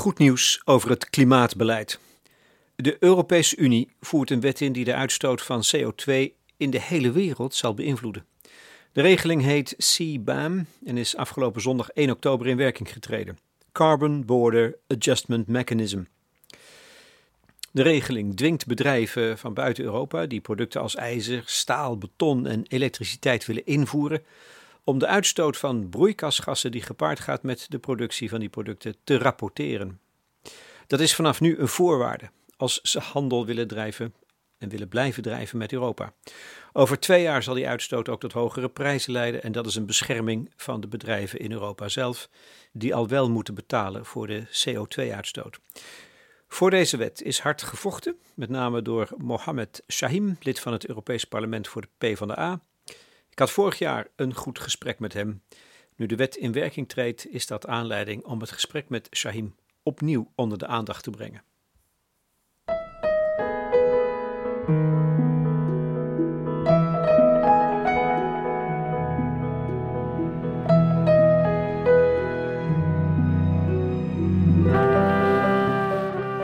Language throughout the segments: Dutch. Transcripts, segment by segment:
Goed nieuws over het klimaatbeleid. De Europese Unie voert een wet in die de uitstoot van CO2 in de hele wereld zal beïnvloeden. De regeling heet CBAM en is afgelopen zondag 1 oktober in werking getreden. Carbon Border Adjustment Mechanism. De regeling dwingt bedrijven van buiten Europa die producten als ijzer, staal, beton en elektriciteit willen invoeren om de uitstoot van broeikasgassen die gepaard gaat met de productie van die producten te rapporteren. Dat is vanaf nu een voorwaarde als ze handel willen drijven en willen blijven drijven met Europa. Over twee jaar zal die uitstoot ook tot hogere prijzen leiden en dat is een bescherming van de bedrijven in Europa zelf, die al wel moeten betalen voor de CO2-uitstoot. Voor deze wet is hard gevochten, met name door Mohamed Shahim, lid van het Europees Parlement voor de PvdA, ik had vorig jaar een goed gesprek met hem. Nu de wet in werking treedt, is dat aanleiding om het gesprek met Shahim opnieuw onder de aandacht te brengen.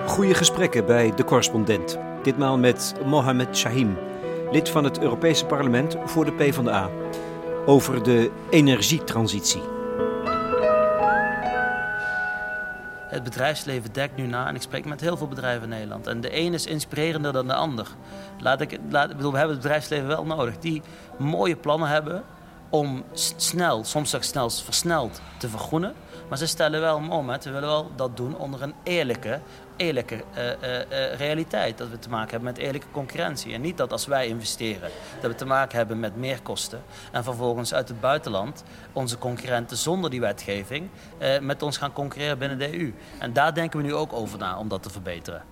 Goede gesprekken bij de correspondent. Ditmaal met Mohamed Shahim, lid van het Europese parlement voor de PvdA, over de energietransitie. Het bedrijfsleven dekt nu na en ik spreek met heel veel bedrijven in Nederland. En de een is inspirerender dan de ander. Laat ik, bedoel, we hebben het bedrijfsleven wel nodig. Die mooie plannen hebben om snel, soms zelfs snel versneld te vergroenen. Maar ze stellen wel om, hè. ze willen wel dat doen onder een eerlijke, eerlijke uh, uh, realiteit. Dat we te maken hebben met eerlijke concurrentie. En niet dat als wij investeren, dat we te maken hebben met meerkosten. En vervolgens uit het buitenland onze concurrenten zonder die wetgeving met ons gaan concurreren binnen de EU. En daar denken we nu ook over na om dat te verbeteren.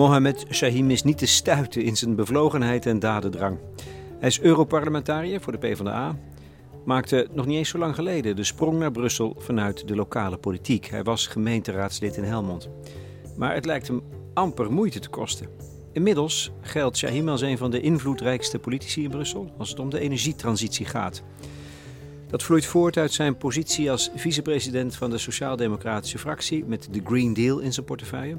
Mohamed Shahim is niet te stuiten in zijn bevlogenheid en dadendrang. Hij is Europarlementariër voor de PvdA, maakte nog niet eens zo lang geleden de sprong naar Brussel vanuit de lokale politiek. Hij was gemeenteraadslid in Helmond. Maar het lijkt hem amper moeite te kosten. Inmiddels geldt Shahim als een van de invloedrijkste politici in Brussel als het om de energietransitie gaat. Dat vloeit voort uit zijn positie als vicepresident van de Sociaal-Democratische fractie met de Green Deal in zijn portefeuille.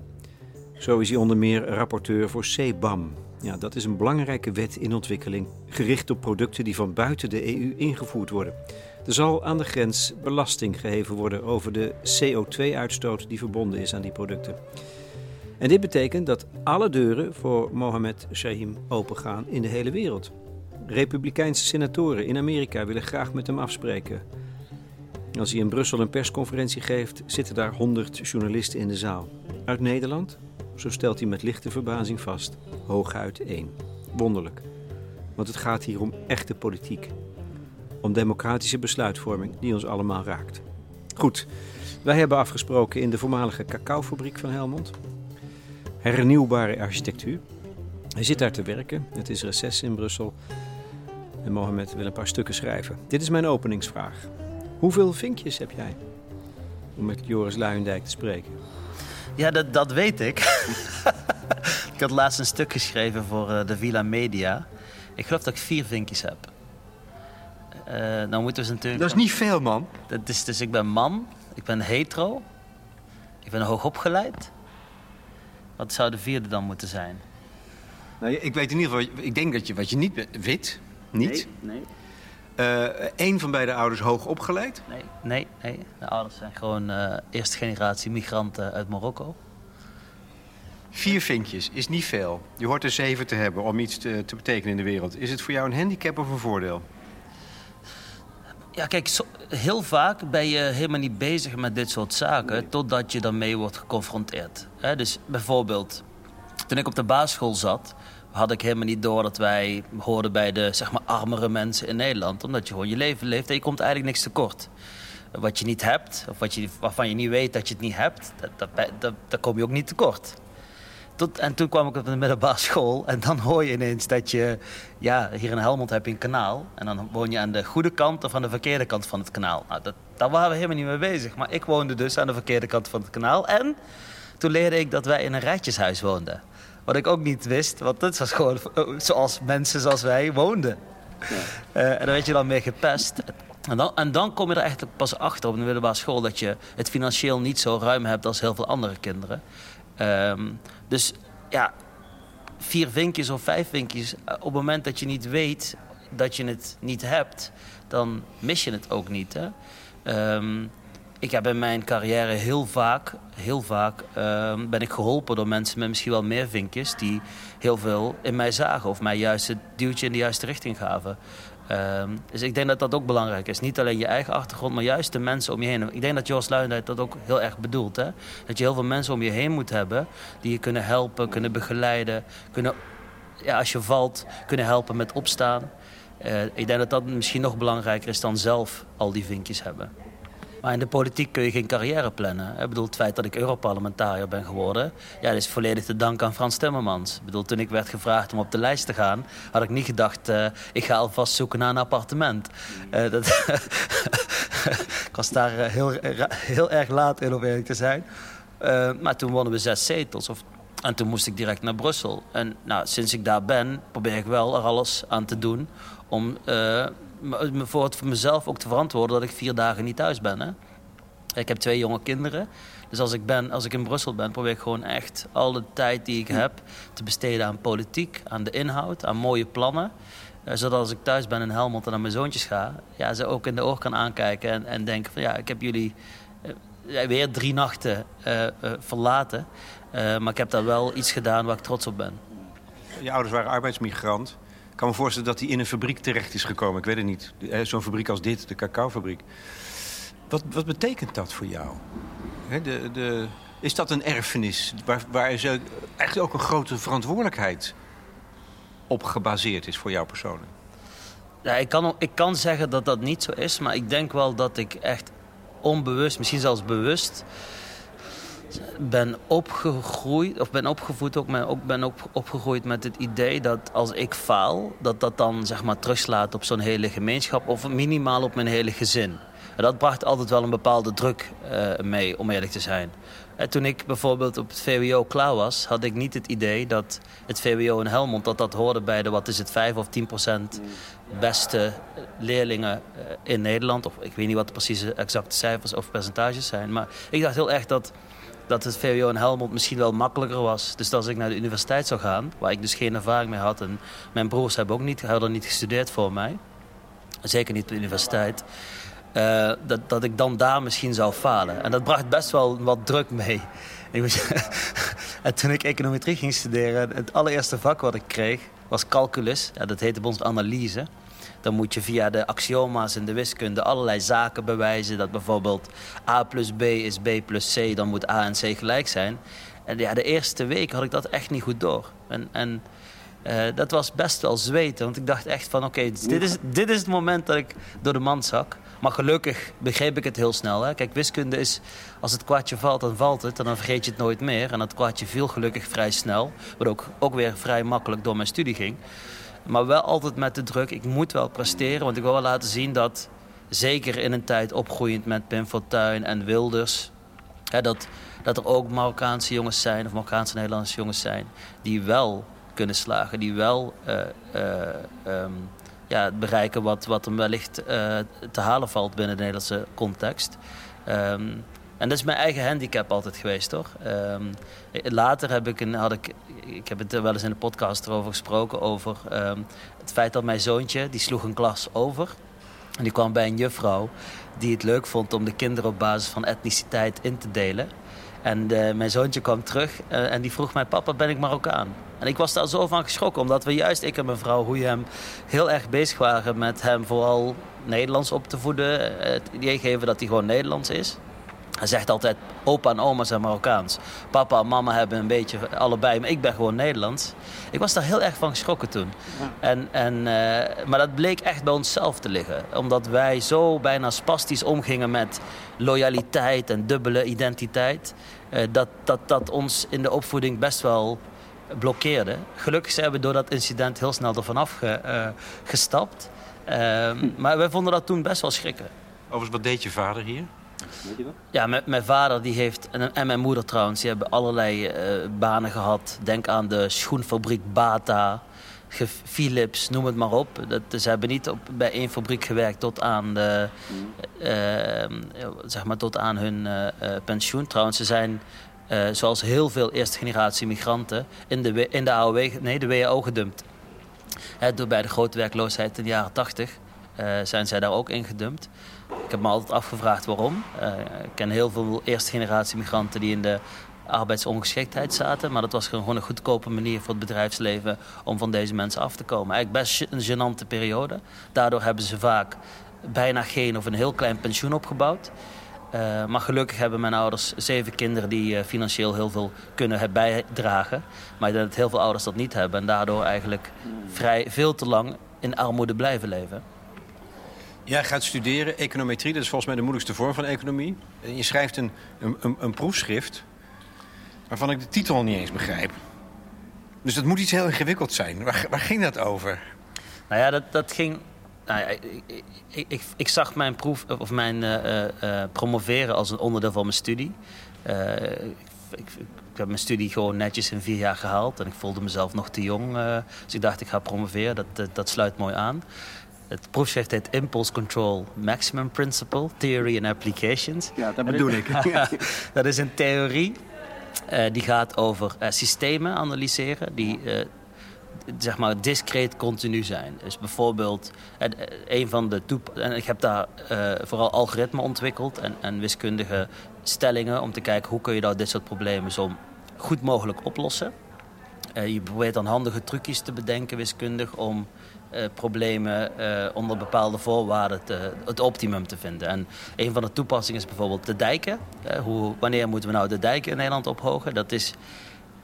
Zo is hij onder meer rapporteur voor CBAM. Ja, dat is een belangrijke wet in ontwikkeling, gericht op producten die van buiten de EU ingevoerd worden. Er zal aan de grens belasting geheven worden over de CO2-uitstoot die verbonden is aan die producten. En dit betekent dat alle deuren voor Mohammed Shahim opengaan in de hele wereld. Republikeinse senatoren in Amerika willen graag met hem afspreken. Als hij in Brussel een persconferentie geeft, zitten daar 100 journalisten in de zaal. Uit Nederland, zo stelt hij met lichte verbazing vast, hooguit één. Wonderlijk, want het gaat hier om echte politiek. Om democratische besluitvorming die ons allemaal raakt. Goed, wij hebben afgesproken in de voormalige cacaofabriek van Helmond. Hernieuwbare architectuur. Hij zit daar te werken, het is reces in Brussel. En Mohamed wil een paar stukken schrijven. Dit is mijn openingsvraag. Hoeveel vinkjes heb jij? Om met Joris Luijendijk te spreken. Ja, dat, dat weet ik. ik had laatst een stuk geschreven voor uh, de Villa Media. Ik geloof dat ik vier vinkjes heb. Uh, nou moeten we natuurlijk... Dat is niet veel, man. Dat is, dus ik ben man, ik ben hetero, ik ben hoogopgeleid. Wat zou de vierde dan moeten zijn? Nou, ik weet in ieder geval, ik denk dat je wat je niet wit, niet. Nee, nee. Eén uh, van beide ouders hoog opgeleid? Nee, nee, nee. De ouders zijn gewoon uh, eerste generatie migranten uit Marokko. Vier vinkjes is niet veel. Je hoort er zeven te hebben om iets te, te, betekenen in de wereld. Is het voor jou een handicap of een voordeel? Ja, kijk, zo, heel vaak ben je helemaal niet bezig met dit soort zaken... Nee. totdat je daarmee wordt geconfronteerd. He, dus bijvoorbeeld, toen ik op de basisschool zat had ik helemaal niet door dat wij hoorden bij de zeg maar, armere mensen in Nederland. Omdat je gewoon je leven leeft en je komt eigenlijk niks tekort. Wat je niet hebt, of wat je, waarvan je niet weet dat je het niet hebt, dat, dat, dat, daar kom je ook niet tekort. Tot, en toen kwam ik op de middelbare school en dan hoor je ineens dat je... Ja, hier in Helmond heb je een kanaal. En dan woon je aan de goede kant of aan de verkeerde kant van het kanaal. Nou, dat, daar waren we helemaal niet mee bezig. Maar ik woonde dus aan de verkeerde kant van het kanaal. En toen leerde ik dat wij in een rijtjeshuis woonden. Wat ik ook niet wist, want dat was gewoon zoals mensen zoals wij woonden. Ja. Uh, en daar werd je dan mee gepest. En dan, en dan kom je er eigenlijk pas achter op de middelbare school... dat je het financieel niet zo ruim hebt als heel veel andere kinderen. Um, dus ja, vier vinkjes of vijf vinkjes... Eh, op het moment dat je niet weet dat je het niet hebt... dan mis je het ook niet. Hè? Um, ik heb in mijn carrière heel vaak, heel vaak uh, ben ik geholpen door mensen met misschien wel meer vinkjes die heel veel in mij zagen of mij juist het duwtje in de juiste richting gaven. Uh, dus ik denk dat dat ook belangrijk is. Niet alleen je eigen achtergrond, maar juist de mensen om je heen. Ik denk dat Joost Luijendijk dat ook heel erg bedoelt. Hè? Dat je heel veel mensen om je heen moet hebben die je kunnen helpen, kunnen begeleiden, kunnen, ja, als je valt, kunnen helpen met opstaan. Uh, ik denk dat dat misschien nog belangrijker is dan zelf al die vinkjes hebben. Maar in de politiek kun je geen carrière plannen. Ik bedoel, het feit dat ik Europarlementariër ben geworden... Ja, is volledig te danken aan Frans Timmermans. Ik bedoel, toen ik werd gevraagd om op de lijst te gaan... had ik niet gedacht, uh, ik ga alvast zoeken naar een appartement. Uh, dat ik was daar uh, heel, heel erg laat in, om eerlijk te zijn. maar toen wonnen we zes zetels. Of, en toen moest ik direct naar Brussel. En nou, sinds ik daar ben, probeer ik wel er alles aan te doen... om voor het voor mezelf ook te verantwoorden dat ik vier dagen niet thuis ben. Hè? Ik heb twee jonge kinderen. Dus als ik, ben, als ik in Brussel ben, probeer ik gewoon echt al de tijd die ik heb te besteden aan politiek, aan de inhoud, aan mooie plannen. Uh, zodat als ik thuis ben in Helmond en naar mijn zoontjes ga, ja, ze ook in de oog kan aankijken en, en denken van ja, ik heb jullie uh, weer drie nachten uh, verlaten. maar ik heb daar wel iets gedaan waar ik trots op ben. Je ouders waren arbeidsmigrant kan me voorstellen dat hij in een fabriek terecht is gekomen. Ik weet het niet. Zo'n fabriek als dit, de cacaofabriek. Wat, wat betekent dat voor jou? de, de, is dat een erfenis waar, waar echt ook een grote verantwoordelijkheid op gebaseerd is voor jou persoonlijk? Ik, kan, ik kan zeggen dat dat niet zo is, maar ik denk wel dat ik echt onbewust, misschien zelfs bewust ben opgegroeid, of ben opgevoed ook, ben, ook, ben ook opgegroeid met het idee dat als ik faal, dat dat dan zeg maar terugslaat op zo'n hele gemeenschap of minimaal op mijn hele gezin. En dat bracht altijd wel een bepaalde druk uh, mee, om eerlijk te zijn. En toen ik bijvoorbeeld op het VWO klaar was, had ik niet het idee dat het VWO in Helmond, dat dat hoorde bij de, wat is het, 5 of 10 procent beste leerlingen eh, in Nederland. Of ik weet niet wat de precieze exacte cijfers of percentages zijn. Maar ik dacht heel erg dat dat het VWO in Helmond misschien wel makkelijker was. Dus als ik naar de universiteit zou gaan, waar ik dus geen ervaring mee had... en mijn broers hebben ook niet, hadden niet gestudeerd voor mij... zeker niet op de universiteit... Uh, dat, dat ik dan daar misschien zou falen. En dat bracht best wel wat druk mee. en toen ik econometrie ging studeren, het allereerste vak wat ik kreeg was calculus. Ja, dat heette bij ons analyse. Dan moet je via de axioma's in de wiskunde allerlei zaken bewijzen. Dat bijvoorbeeld a plus b is b plus c, dan moet a en c gelijk zijn. En ja, de eerste week had ik dat echt niet goed door. En, en uh, dat was best wel zweten. Want ik dacht echt van oké, dit, is, dit is het moment dat ik door de mand zak. Maar gelukkig begreep ik het heel snel. Hè? Kijk, wiskunde is, als het kwartje valt, dan valt het. En dan vergeet je het nooit meer. En dat kwartje viel gelukkig vrij snel. Wat ook, ook weer vrij makkelijk door mijn studie ging. Maar wel altijd met de druk, ik moet wel presteren. Want ik wil wel laten zien dat, zeker in een tijd opgroeiend met Pim Fortuyn en Wilders... Hè, dat, dat er ook Marokkaanse jongens zijn, of Marokkaanse Nederlandse jongens zijn... die wel kunnen slagen, die wel uh, uh, um, ja, bereiken wat, wat er wellicht uh, te halen valt binnen de Nederlandse context. Um, en dat is mijn eigen handicap altijd geweest, toch? Um, later heb ik, een, had ik, ik heb het wel eens in de podcast erover gesproken, over um, het feit dat mijn zoontje, die sloeg een klas over. En die kwam bij een juffrouw die het leuk vond om de kinderen op basis van etniciteit in te delen. En uh, mijn zoontje kwam terug uh, en die vroeg mij, papa, ben ik Marokkaan? En ik was daar zo van geschrokken, omdat we juist, ik en mijn vrouw hem heel erg bezig waren met hem vooral Nederlands op te voeden. Het idee geven dat hij gewoon Nederlands is. Hij zegt altijd, opa en oma zijn Marokkaans. Papa en mama hebben een beetje allebei, maar ik ben gewoon Nederlands. Ik was daar heel erg van geschrokken toen. En, en, uh, maar dat bleek echt bij onszelf te liggen. Omdat wij zo bijna spastisch omgingen met loyaliteit en dubbele identiteit. Uh, dat, dat dat ons in de opvoeding best wel blokkeerde. Gelukkig zijn we door dat incident heel snel ervan afgestapt. Uh, uh, maar wij vonden dat toen best wel schrikken. Overigens, wat deed je vader hier? Weet je dat? Ja, mijn, mijn vader die heeft, en, en, mijn moeder trouwens, die hebben allerlei uh, banen gehad. Denk aan de schoenfabriek Bata, Philips, noem het maar op. Dat, ze hebben niet op, bij één fabriek gewerkt tot aan, de, uh, zeg maar tot aan hun uh, pensioen. Trouwens, ze zijn zoals heel veel eerste generatie migranten in de, in de AOW, nee, de WHO gedumpt. door bij de grote werkloosheid in de jaren 80 zijn zij daar ook ingedumpt. Ik heb me altijd afgevraagd waarom. ik ken heel veel eerste generatie migranten die in de arbeidsongeschiktheid zaten. Maar dat was gewoon een goedkope manier voor het bedrijfsleven om van deze mensen af te komen. Eigenlijk best een gênante periode. Daardoor hebben ze vaak bijna geen of een heel klein pensioen opgebouwd. Uh, maar gelukkig hebben mijn ouders zeven kinderen die uh, financieel heel veel kunnen bijdragen. Maar ik denk dat heel veel ouders dat niet hebben. En daardoor eigenlijk vrij veel te lang in armoede blijven leven. Jij gaat studeren econometrie. Dat is volgens mij de moeilijkste vorm van economie. En je schrijft een, een, een proefschrift waarvan ik de titel niet eens begrijp. Dus dat moet iets heel ingewikkeld zijn. Waar, ging dat over? Nou ja, dat, dat ging... Nou ik, ik, ik, ik, zag mijn proef of mijn uh, uh, promoveren als een onderdeel van mijn studie. Ik, heb mijn studie gewoon netjes in vier jaar gehaald. En ik voelde mezelf nog te jong. dus ik dacht, ik ga promoveren. Dat, dat sluit mooi aan. Het proefschrift heet Impulse Control Maximum Principle, Theory and Applications. Ja, dat bedoel ik. dat is een theorie uh, die gaat over uh, systemen analyseren die uh, zeg maar discreet continu zijn. Dus bijvoorbeeld een van de toep en ik heb daar vooral algoritmen ontwikkeld en, en, wiskundige stellingen om te kijken hoe kun je nou dit soort problemen zo goed mogelijk oplossen. Je probeert dan handige trucjes te bedenken wiskundig om uh, problemen uh, onder bepaalde voorwaarden te, het optimum te vinden. En een van de toepassingen is bijvoorbeeld de dijken. Hoe, wanneer moeten we nou de dijken in Nederland ophogen? Dat is,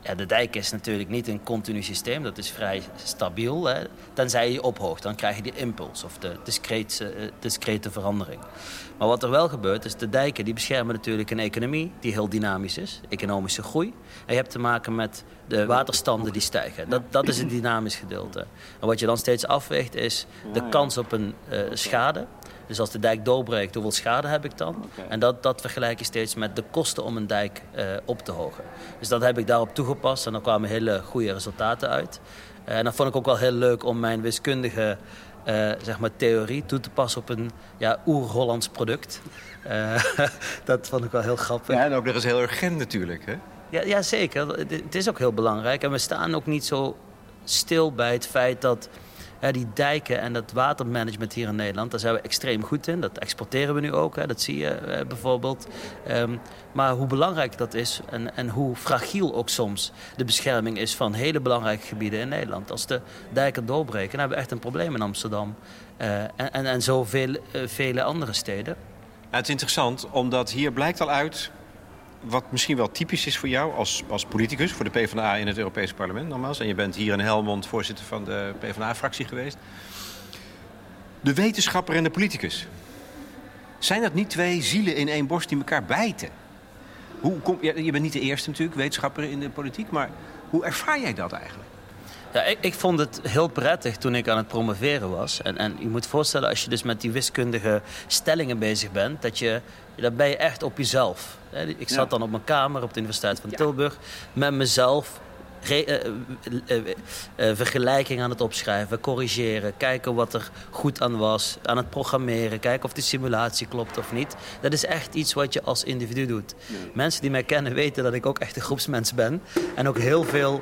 ja, de dijk is natuurlijk niet een continu systeem, dat is vrij stabiel. Hè. Tenzij je ophoogt, dan krijg je die impuls of de discrete, discrete verandering. Maar wat er wel gebeurt, is de dijken die beschermen natuurlijk een economie die heel dynamisch is, economische groei. En je hebt te maken met de waterstanden die stijgen. Dat, dat is het dynamisch gedeelte. En wat je dan steeds afweegt is de kans op een uh, schade. Dus als de dijk doorbreekt, hoeveel schade heb ik dan? En dat, dat vergelijk je steeds met de kosten om een dijk uh, op te hogen. Dus dat heb ik daarop toegepast en dan kwamen hele goede resultaten uit. Uh, en dat vond ik ook wel heel leuk om mijn wiskundige uh, zeg maar theorie toe te passen op een ja, oer-Hollands product. Dat vond ik wel heel grappig. Ja, en ook nog eens heel urgent natuurlijk, hè? Ja, ja, zeker. Het is ook heel belangrijk. En we staan ook niet zo stil bij het feit dat die dijken en dat watermanagement hier in Nederland, daar zijn we extreem goed in. Dat exporteren we nu ook, hè. dat zie je eh, bijvoorbeeld. Um, maar hoe belangrijk dat is en, en hoe fragiel ook soms de bescherming is van hele belangrijke gebieden in Nederland. Als de dijken doorbreken, hebben we echt een probleem in Amsterdam. Uh, en, en, en zoveel uh, vele andere steden. het is interessant, omdat hier blijkt al uit wat misschien wel typisch is voor jou als, als politicus, voor de PvdA in het Europese parlement nogmaals. En je bent hier in Helmond voorzitter van de PvdA-fractie geweest. De wetenschapper en de politicus. Zijn dat niet twee zielen in één borst die elkaar bijten? Hoe kom, je, je bent niet de eerste natuurlijk, wetenschapper in de politiek, maar hoe ervaar jij dat eigenlijk? Ja, ik, ik, vond het heel prettig toen ik aan het promoveren was. En, en je moet voorstellen, als je dus met die wiskundige stellingen bezig bent, dat je, dan ben je echt op jezelf. Ik zat dan op mijn kamer op de Universiteit van Tilburg met mezelf Re, uh, uh, uh, vergelijking aan het opschrijven, corrigeren, kijken wat er goed aan was, aan het programmeren, kijken of de simulatie klopt of niet. Dat is echt iets wat je als individu doet. Mensen die mij kennen weten dat ik ook echt een groepsmens ben en ook heel veel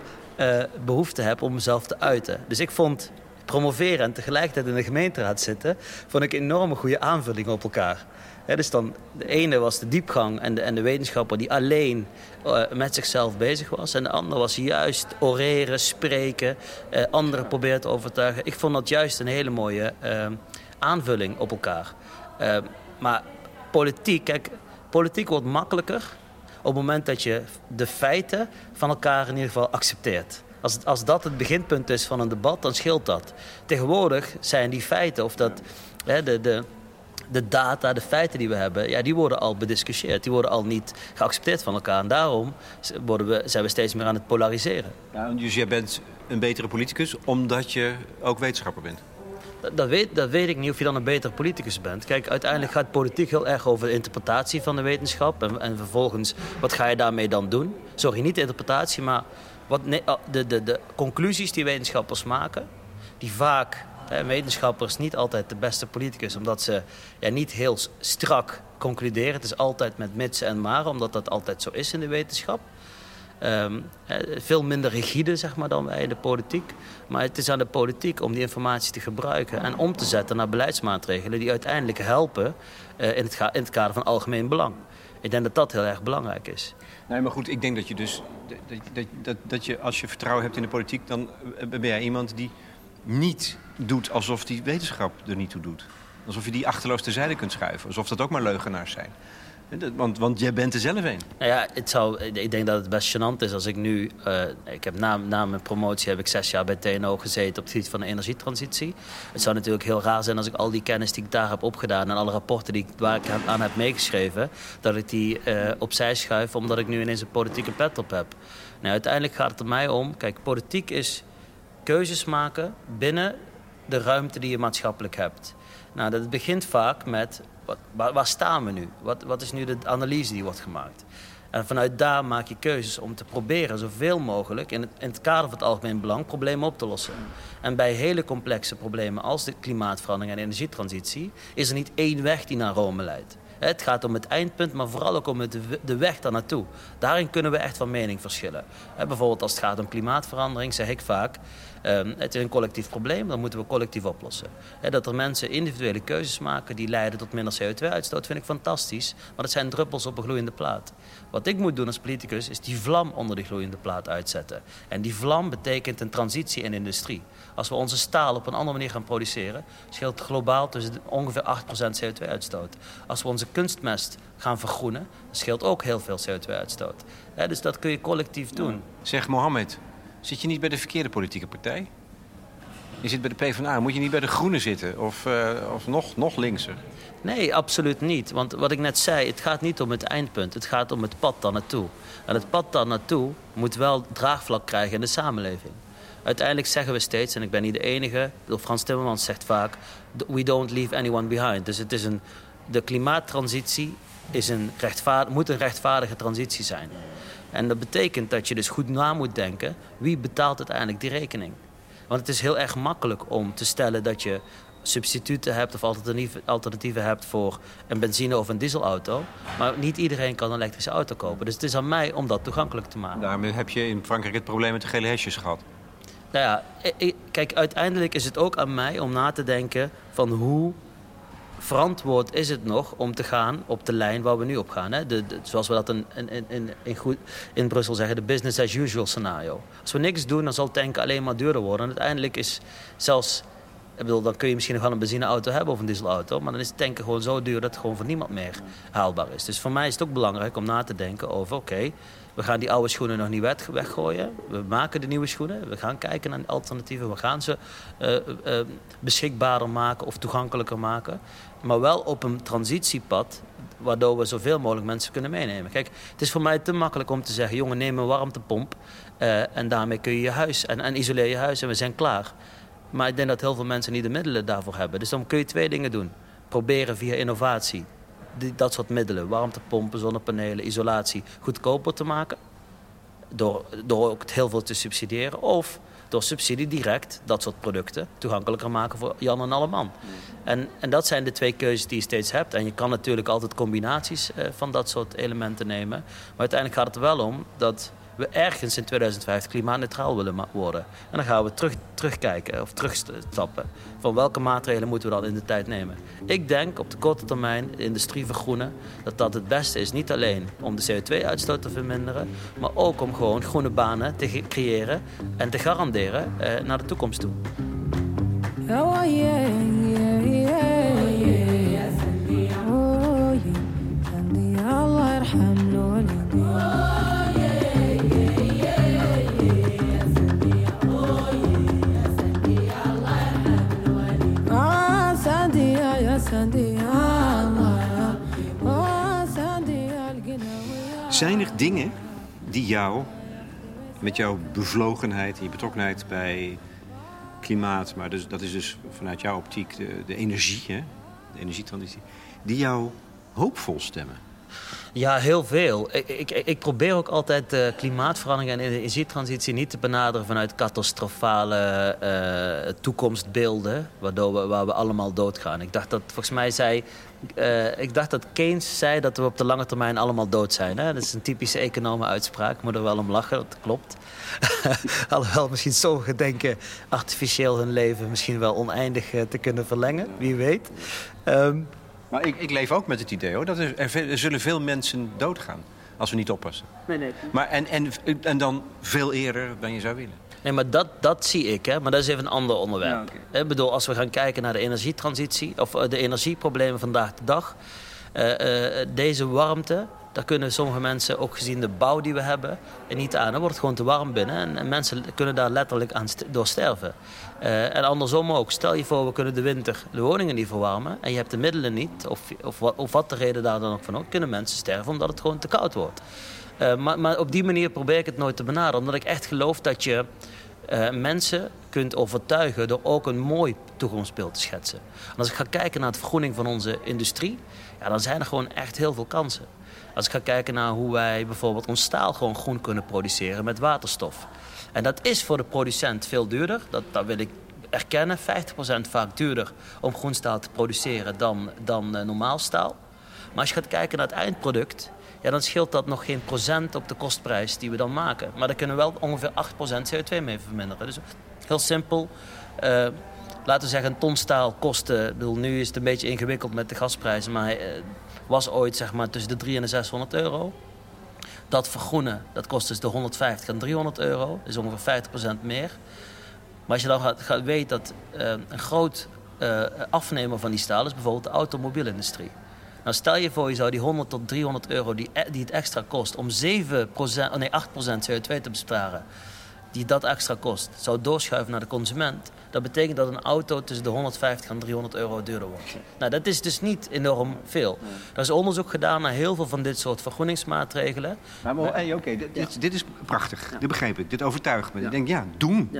behoefte heb om mezelf te uiten. Dus ik vond promoveren en tegelijkertijd in de gemeenteraad zitten... vond ik een enorme goede aanvulling op elkaar. Dus dan, de ene was de diepgang en de, en de wetenschapper die alleen uh, met zichzelf bezig was. En de andere was juist oreren, spreken, uh, anderen proberen te overtuigen. Ik vond dat juist een hele mooie aanvulling op elkaar. maar politiek, kijk, politiek wordt makkelijker op het moment dat je de feiten van elkaar in ieder geval accepteert. Als, als dat het beginpunt is van een debat, dan scheelt dat. Tegenwoordig zijn die feiten, of dat, hè, de, de, de data, de feiten die we hebben, ja, die worden al bediscussieerd. Die worden al niet geaccepteerd van elkaar. En daarom worden we, zijn we steeds meer aan het polariseren. Ja, dus jij bent een betere politicus omdat je ook wetenschapper bent? Dat, weet, dat weet ik niet of je dan een beter politicus bent. Kijk, uiteindelijk gaat politiek heel erg over de interpretatie van de wetenschap. En, en vervolgens, wat ga je daarmee dan doen? Sorry, niet de interpretatie, maar wat, de, de, de conclusies die wetenschappers maken. Die vaak, hè, wetenschappers niet altijd de beste politicus, omdat ze ja, niet heel strak concluderen. Het is altijd met mits en maar, omdat dat altijd zo is in de wetenschap. Ehm, veel minder rigide zeg maar, dan wij in de politiek. Maar het is aan de politiek om die informatie te gebruiken en om te zetten naar beleidsmaatregelen die uiteindelijk helpen uh, in, het in, het kader van algemeen belang. Ik denk dat dat heel erg belangrijk is. Nee, maar goed, ik denk dat je dus. Dat, dat, dat, dat je, als je vertrouwen hebt in de politiek, dan eh, ben jij iemand die niet doet alsof die wetenschap er niet toe doet. Alsof je die achterloos terzijde kunt schuiven. Alsof dat ook maar leugenaars zijn. Want, want jij bent er zelf een. Nou ja, het zou, ik denk dat het best gênant is als ik nu... Uh, ik heb na, na mijn promotie heb ik zes jaar bij TNO gezeten... op het gebied van de energietransitie. Het zou natuurlijk heel raar zijn als ik al die kennis die ik daar heb opgedaan... en alle rapporten die ik, waar ik aan heb meegeschreven... dat ik die uh, opzij schuif omdat ik nu ineens een politieke pet op heb. Nou, uiteindelijk gaat het er mij om... Kijk, politiek is keuzes maken binnen de ruimte die je maatschappelijk hebt. Nou, dat begint vaak met wat, waar, staan we nu? Wat, wat is nu de analyse die wordt gemaakt? En vanuit daar maak je keuzes om te proberen zoveel mogelijk in het, in het kader van het algemeen belang problemen op te lossen. En bij hele complexe problemen als de klimaatverandering en energietransitie is er niet één weg die naar Rome leidt. Het gaat om het eindpunt, maar vooral ook om de weg daar naartoe. Daarin kunnen we echt van mening verschillen. Bijvoorbeeld als het gaat om klimaatverandering zeg ik vaak... Ehm, het is een collectief probleem, dat moeten we collectief oplossen. dat er mensen individuele keuzes maken die leiden tot minder CO2-uitstoot, vind ik fantastisch. Maar dat zijn druppels op een gloeiende plaat. Wat ik moet doen als politicus is die vlam onder die gloeiende plaat uitzetten. En die vlam betekent een transitie in industrie. Als we onze staal op een andere manier gaan produceren, scheelt globaal tussen ongeveer 8% CO2-uitstoot. Als we onze kunstmest gaan vergroenen, scheelt ook heel veel CO2-uitstoot. dus dat kun je collectief doen. Zeg Mohammed, Zit je niet bij de verkeerde politieke partij? Je zit bij de PvdA. Moet je niet bij de Groenen zitten? Of, uh, of nog, nog linkser? Nee, absoluut niet. Want wat ik net zei, het gaat niet om het eindpunt. Het gaat om het pad daar naartoe. En het pad daar naartoe moet wel draagvlak krijgen in de samenleving. Uiteindelijk zeggen we steeds, en ik ben niet de enige... Frans Timmermans zegt vaak... we don't leave anyone behind. Dus het is een, de klimaattransitie is een moet een rechtvaardige transitie zijn. En dat betekent dat je dus goed na moet denken... wie betaalt uiteindelijk die rekening? Want het is heel erg makkelijk om te stellen dat je substituten hebt... of alternatieven hebt voor een benzine- of een dieselauto. Maar niet iedereen kan een elektrische auto kopen. Dus het is aan mij om dat toegankelijk te maken. Daarmee heb je in Frankrijk het probleem met de gele hesjes gehad. Nou ja, kijk, uiteindelijk is het ook aan mij om na te denken... van hoe verantwoord is het nog om te gaan op de lijn waar we nu op gaan. Hè? De, zoals we dat in, in, in, in, goed, in Brussel zeggen, de business as usual scenario. Als we niks doen, dan zal tanken alleen maar duurder worden. En uiteindelijk is zelfs... Ik bedoel, dan kun je misschien nog wel een benzineauto hebben of een dieselauto. Maar dan is tanken gewoon zo duur dat het gewoon voor niemand meer haalbaar is. Dus voor mij is het ook belangrijk om na te denken over... oké, we gaan die oude schoenen nog niet weggooien. We maken de nieuwe schoenen. We gaan kijken naar alternatieven. We gaan ze uh, beschikbaarder maken of toegankelijker maken. Maar wel op een transitiepad waardoor we zoveel mogelijk mensen kunnen meenemen. Kijk, het is voor mij te makkelijk om te zeggen... jongen, neem een warmtepomp uh, en daarmee kun je je huis... En, en isoleer je huis en we zijn klaar. Maar ik denk dat heel veel mensen niet de middelen daarvoor hebben. Dus dan kun je twee dingen doen. Proberen via innovatie die, dat soort middelen... warmtepompen, zonnepanelen, isolatie... goedkoper te maken. Door, door ook heel veel te subsidiëren. Of door subsidie direct dat soort producten toegankelijker maken voor Jan en alle man. En, en dat zijn de twee keuzes die je steeds hebt. En je kan natuurlijk altijd combinaties eh, van dat soort elementen nemen. Maar uiteindelijk gaat het er wel om dat we ergens in 2050 klimaatneutraal willen worden. En dan gaan we terug, terugkijken of terugstappen. Van welke maatregelen moeten we dan in de tijd nemen? Ik denk op de korte termijn de industrie vergroenen... dat dat het beste is. Niet alleen om de CO2-uitstoot te verminderen... maar ook om gewoon groene banen te creëren en te garanderen eh, naar de toekomst toe. Oh, oh, Zijn er dingen die jou, met jouw bevlogenheid en je betrokkenheid bij klimaat, maar dus, dat is dus vanuit jouw optiek de, de energie, hè? de energietransitie, die jou hoopvol stemmen? Ja, heel veel. Ik, ik, ik probeer ook altijd de klimaatverandering en energietransitie niet te benaderen vanuit catastrofale uh, toekomstbeelden, waardoor we, waar we allemaal doodgaan. Ik dacht dat, volgens mij zei, uh, ik dacht dat Keynes zei dat we op de lange termijn allemaal dood zijn. Hè? Dat is een typische economen uitspraak. Ik moet er wel om lachen, dat klopt. Alhoewel misschien sommigen denken artificieel hun leven misschien wel oneindig uh, te kunnen verlengen. Wie weet. Um, maar ik, ik leef ook met het idee hoor, dat er, er, zullen veel mensen doodgaan als we niet oppassen. Nee, nee. Maar en, en, en dan veel eerder dan je zou willen. Nee, maar dat, dat zie ik, hè. maar dat is even een ander onderwerp. Ik bedoel, als we gaan kijken naar de energietransitie, of eh, de energieproblemen vandaag de dag. Uh, uh, deze warmte, daar kunnen sommige mensen, ook gezien de bouw die we hebben, niet aan. Dan wordt het gewoon te warm binnen en, mensen kunnen daar letterlijk aan door sterven. Uh, en andersom ook. Stel je voor, we kunnen de winter de woningen niet verwarmen en je hebt de middelen niet, of, of, of wat de reden daar dan ook van ook, kunnen mensen sterven omdat het gewoon te koud wordt. Uh, maar, op die manier probeer ik het nooit te benaderen, omdat ik echt geloof dat je uh, mensen kunt overtuigen door ook een mooi toekomstbeeld te schetsen. En als ik ga kijken naar de vergroening van onze industrie, ja, dan zijn er gewoon echt heel veel kansen. Als ik ga kijken naar hoe wij bijvoorbeeld ons staal gewoon groen kunnen produceren met waterstof. En dat is voor de producent veel duurder. Dat, dat wil ik erkennen. 50% vaak duurder om groenstaal te produceren dan, dan uh, normaal staal. Maar als je gaat kijken naar het eindproduct, ja, dan scheelt dat nog geen procent op de kostprijs die we dan maken. Maar daar kunnen we wel ongeveer 8% CO2 mee verminderen. Dus heel simpel. Uh, laten we zeggen, een ton staal kosten. Bedoel, nu is het een beetje ingewikkeld met de gasprijzen, maar uh, was ooit zeg maar, tussen de 300 en de 600 euro. Dat vergroenen, dat kost dus de 150 en 300 euro. Dat is ongeveer 50% meer. Maar als je dan gaat, gaat weten dat uh, een groot afnemer van die staal is bijvoorbeeld de automobielindustrie. Nou, stel je voor, je zou die 100 tot 300 euro die, die het extra kost om 7 oh nee, 8% CO2 te besparen, die dat extra kost, zou doorschuiven naar de consument. Dat betekent dat een auto tussen de 150 en 300 euro duurder wordt. Nou, dat is dus niet enorm veel. Er is onderzoek gedaan naar heel veel van dit soort vergroeningsmaatregelen. Maar, maar hey, oké, dit, dit, dit, is prachtig. Dit begrijp ik. Dit overtuigt me. Ik denk, ja, doen.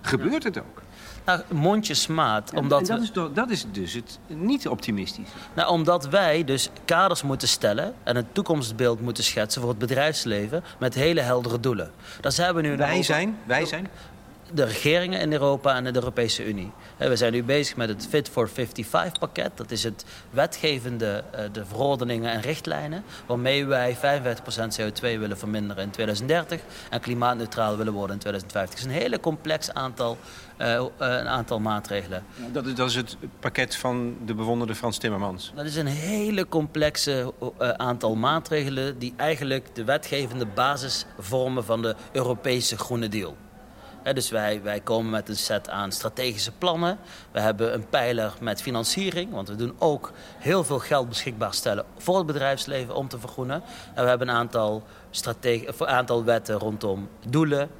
Gebeurt het ook? Nou, mondjesmaat. omdat en dat, is, dat is dus het niet optimistisch. Nou, omdat wij dus kaders moeten stellen en een toekomstbeeld moeten schetsen voor het bedrijfsleven met hele heldere doelen. Daar zijn we nu wij zijn? Wij zijn? de regeringen in Europa en de Europese Unie. We zijn nu bezig met het Fit for 55 pakket. Dat is het wetgevende, eh, de verordeningen en richtlijnen... waarmee wij 55% CO2 willen verminderen in 2030... en klimaatneutraal willen worden in 2050. Het is een hele complex aantal, uh, een aantal maatregelen. Dat is, dat is het pakket van de bewonderde Frans Timmermans? Dat is een hele complexe uh, aantal maatregelen... die eigenlijk de wetgevende basis vormen van de Europese Groene Deal dus wij, wij komen met een set aan strategische plannen. We hebben een pijler met financiering, want we doen ook heel veel geld beschikbaar stellen voor het bedrijfsleven om te vergroenen. En we hebben een aantal, een aantal wetten rondom doelen,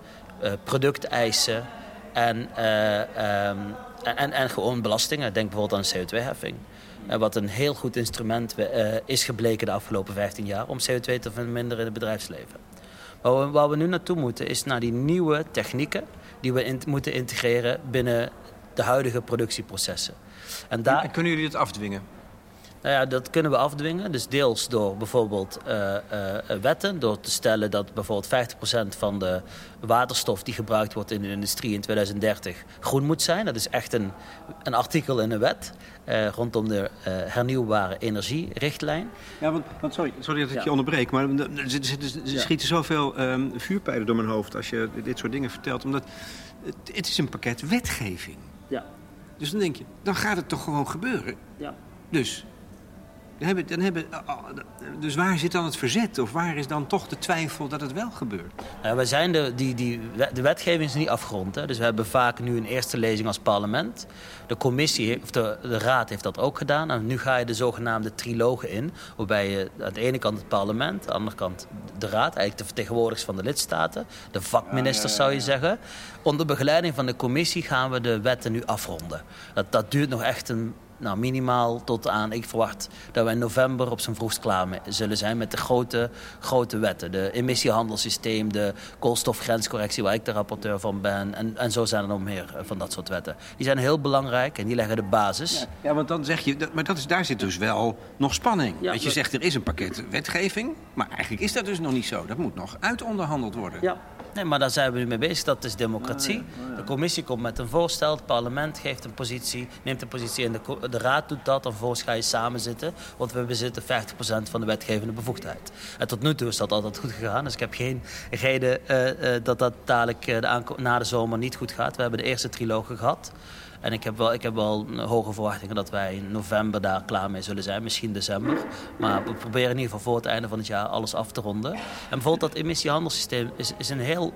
uh, producteisen en, uh, um, en, en gewoon belastingen. Denk bijvoorbeeld aan CO2-heffing. Uh, wat een heel goed instrument is gebleken de afgelopen 15 jaar om CO2 te verminderen in het bedrijfsleven. Waar we, waar we nu naartoe moeten is naar die nieuwe technieken die we moeten integreren binnen de huidige productieprocessen. En, daar... en kunnen jullie het afdwingen? Nou ja, dat kunnen we afdwingen. Dus deels door bijvoorbeeld uh, uh, wetten. Door te stellen dat bijvoorbeeld 50% van de waterstof die gebruikt wordt in de industrie in 2030 groen moet zijn. Dat is echt een, een artikel in een wet uh, rondom de hernieuwbare energierichtlijn. Ja, want, want sorry, sorry dat ik je onderbreek, maar er, er, schieten zoveel um, vuurpijlen door mijn hoofd als je dit soort dingen vertelt. Omdat het, het is een pakket wetgeving. Ja. Dus dan denk je, dan gaat het toch gewoon gebeuren. Ja. Dus dan hebben, dan hebben, oh, oh, dus waar zit dan het verzet? Of waar is dan toch de twijfel dat het wel gebeurt? Nou, wij zijn de, die, die, de wetgeving is niet afgerond. Hè? Dus we hebben vaak nu een eerste lezing als parlement. De commissie, of de, de raad heeft dat ook gedaan. En nu ga je de zogenaamde trilogen in. Waarbij je aan de ene kant het parlement, aan de andere kant de raad. Eigenlijk de vertegenwoordigers van de lidstaten. De vakministers zou je zeggen. Onder begeleiding van de commissie gaan we de wetten nu afronden. Dat, dat duurt nog echt een nou, minimaal tot aan, ik verwacht dat we in november op zijn vroegst klaar zullen zijn met de grote, grote wetten. De emissiehandelssysteem, de koolstofgrenscorrectie, waar ik de rapporteur van ben. En, en zo zijn er nog meer eh, van dat soort wetten. Die zijn heel belangrijk en die leggen de basis. Ja, ja want dan zeg je, maar dat is, daar zit dus wel nog spanning. Ja, je zegt er is een pakket wetgeving, maar eigenlijk is dat dus nog niet zo. Dat moet nog uitonderhandeld worden. Ja, Nee, maar daar zijn we nu mee bezig. Dat is democratie. De commissie komt met een voorstel, het parlement geeft een positie, neemt een positie en de, de raad doet dat. En vervolgens ga je samen zitten, want we bezitten 50% van de wetgevende bevoegdheid. En tot nu toe is dat altijd goed gegaan. Dus ik heb geen reden uh, dat dat dadelijk de na de zomer niet goed gaat. We hebben de eerste trilogen gehad. En ik heb wel, ik heb wel hoge verwachtingen dat wij in november daar klaar mee zullen zijn. Misschien december. Maar we proberen in ieder geval voor het einde van het jaar alles af te ronden. En bijvoorbeeld dat emissiehandelssysteem is, is, een, heel,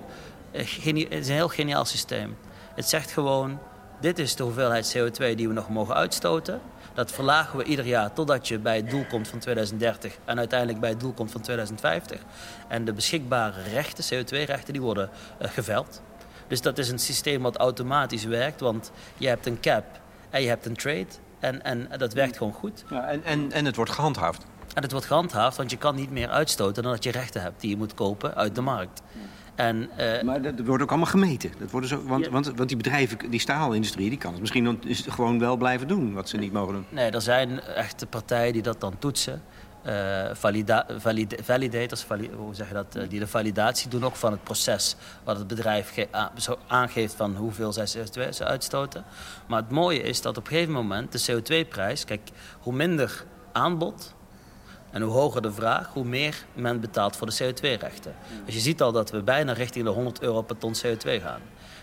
eh, is een heel geniaal systeem. Het zegt gewoon, dit is de hoeveelheid CO2 die we nog mogen uitstoten. Dat verlagen we ieder jaar totdat je bij het doel komt van 2030 en uiteindelijk bij het doel komt van 2050. En de beschikbare rechten, CO2-rechten, die worden uh, geveld. Dus dat is een systeem wat automatisch werkt, want je hebt een cap en je hebt een trade. En, en dat werkt gewoon goed. Ja, en, en, en het wordt gehandhaafd. En het wordt gehandhaafd, want je kan niet meer uitstoten dan dat je rechten hebt die je moet kopen uit de markt. En, uh, maar dat wordt ook allemaal gemeten. Dat worden zo, want, want, want die bedrijven, die staalindustrie, die kan het misschien gewoon wel blijven doen wat ze niet mogen doen. Nee, er zijn echte partijen die dat dan toetsen. Valida validators, dat, uh, die de validatie doen ook van het proces wat het bedrijf aangeeft van hoeveel zij CO2 ze uitstoten. Maar het mooie is dat op een gegeven moment de CO2-prijs, kijk, hoe minder aanbod en hoe hoger de vraag, hoe meer men betaalt voor de CO2-rechten. Dus je ziet al dat we bijna richting de 100 euro per ton CO2 gaan.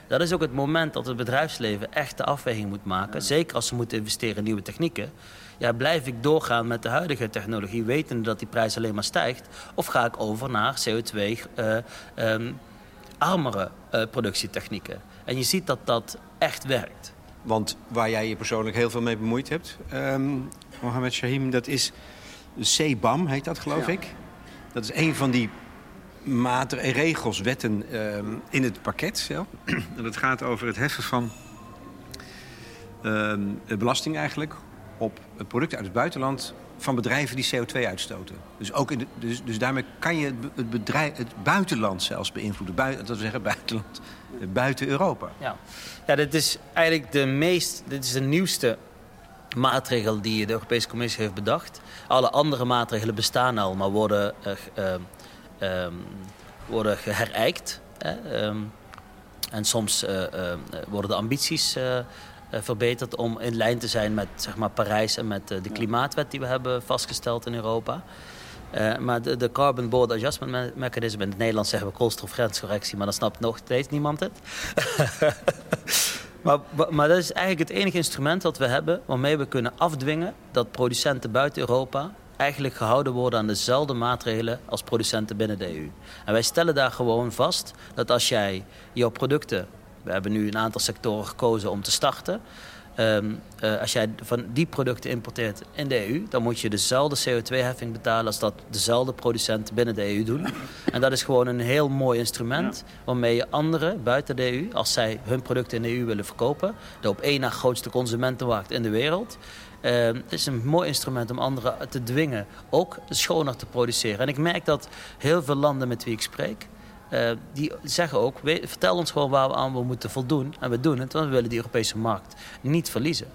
Dat is ook het moment dat het bedrijfsleven echt de afweging moet maken. Zeker als ze moeten investeren in nieuwe technieken. Ja, blijf ik doorgaan met de huidige technologie, wetende dat die prijs alleen maar stijgt? Of ga ik over naar CO2-armere uh, um, uh, productietechnieken? En je ziet dat dat echt werkt. Want waar jij je persoonlijk heel veel mee bemoeid hebt, um, Mohamed Shahim, dat is CBAM, heet dat geloof ik. Dat is een van die maten en regels, wetten um, in het pakket. Ja. en dat gaat over het heffen van um, belasting eigenlijk op producten uit het buitenland van bedrijven die CO2 uitstoten. Dus, ook in dus, dus daarmee kan je het, bedrijf, het buitenland zelfs beïnvloeden. Dat wil zeggen buitenland, buiten Europa. Ja. ja, dit is eigenlijk de meest, dit is de nieuwste maatregel die de Europese Commissie heeft bedacht. Alle andere maatregelen bestaan al, maar worden, uh, worden geherijkt. Um, en soms uh, worden de ambities verbeterd om in lijn te zijn met zeg maar, Parijs en met uh, de klimaatwet die we hebben vastgesteld in Europa. Uh, maar de, de, Carbon Border Adjustment Mechanism, in het Nederlands zeggen we koolstofgrenscorrectie, maar dan snapt nog steeds niemand het. maar, maar dat is eigenlijk het enige instrument dat we hebben waarmee we kunnen afdwingen dat producenten buiten Europa eigenlijk gehouden worden aan dezelfde maatregelen als producenten binnen de EU. En wij stellen daar gewoon vast dat als jij jouw producten we hebben nu een aantal sectoren gekozen om te starten. Um, uh, als jij van die producten importeert in de EU, dan moet je dezelfde CO2-heffing betalen als dat dezelfde producenten binnen de EU doen. En dat is gewoon een heel mooi instrument waarmee je anderen buiten de EU, als zij hun producten in de EU willen verkopen, de op één na grootste consumentenmarkt in de wereld, uh, het is een mooi instrument om anderen te dwingen ook schoner te produceren. En ik merk dat heel veel landen met wie ik spreek, uh, die zeggen ook, we, vertel ons gewoon waar we aan we moeten voldoen. En we doen het, want we willen die Europese markt niet verliezen.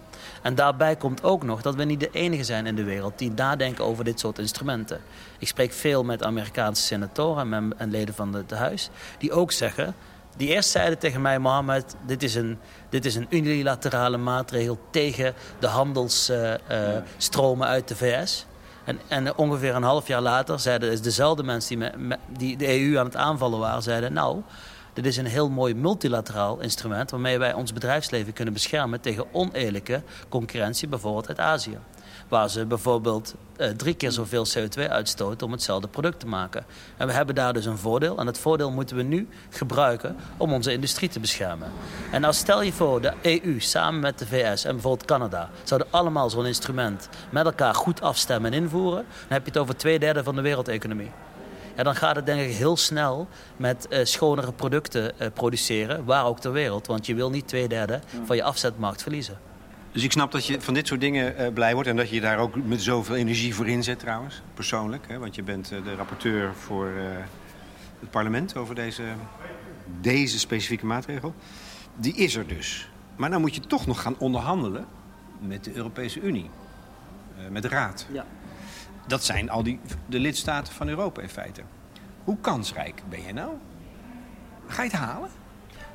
En daarbij komt ook nog dat we niet de enige zijn in de wereld die nadenken over dit soort instrumenten. Ik spreek veel met Amerikaanse senatoren en, en leden van het huis, die ook zeggen, die eerst zeiden tegen mij, Mohammed, dit is een, dit is een unilaterale maatregel tegen de handelsstromen uit de VS. En, en, ongeveer een half jaar later zeiden dezelfde mensen die, die de EU aan het aanvallen waren, zeiden nou, dit is een heel mooi multilateraal instrument waarmee wij ons bedrijfsleven kunnen beschermen tegen oneerlijke concurrentie, bijvoorbeeld uit Azië. Waar ze bijvoorbeeld uh, drie keer zoveel CO2 uitstoten om hetzelfde product te maken. En we hebben daar dus een voordeel. En dat voordeel moeten we nu gebruiken om onze industrie te beschermen. En nou stel je voor, de EU samen met de VS en bijvoorbeeld Canada... zouden allemaal zo'n instrument met elkaar goed afstemmen en invoeren... dan heb je het over twee derde van de wereldeconomie. Ja, dan gaat het denk ik heel snel met uh, schonere producten uh, produceren, waar ook ter wereld. Want je wil niet twee derde van je afzetmarkt verliezen. Dus ik snap dat je van dit soort dingen uh, blij wordt... en dat je daar ook met zoveel energie voor inzet trouwens, persoonlijk. Hè? Want je bent uh, de rapporteur voor uh, het parlement over deze, deze specifieke maatregel. Die is er dus. Maar dan moet je toch nog gaan onderhandelen met de Europese Unie. met de Raad. Ja. Dat zijn al die, de lidstaten van Europa in feite. Hoe kansrijk ben je nou? Ga je het halen?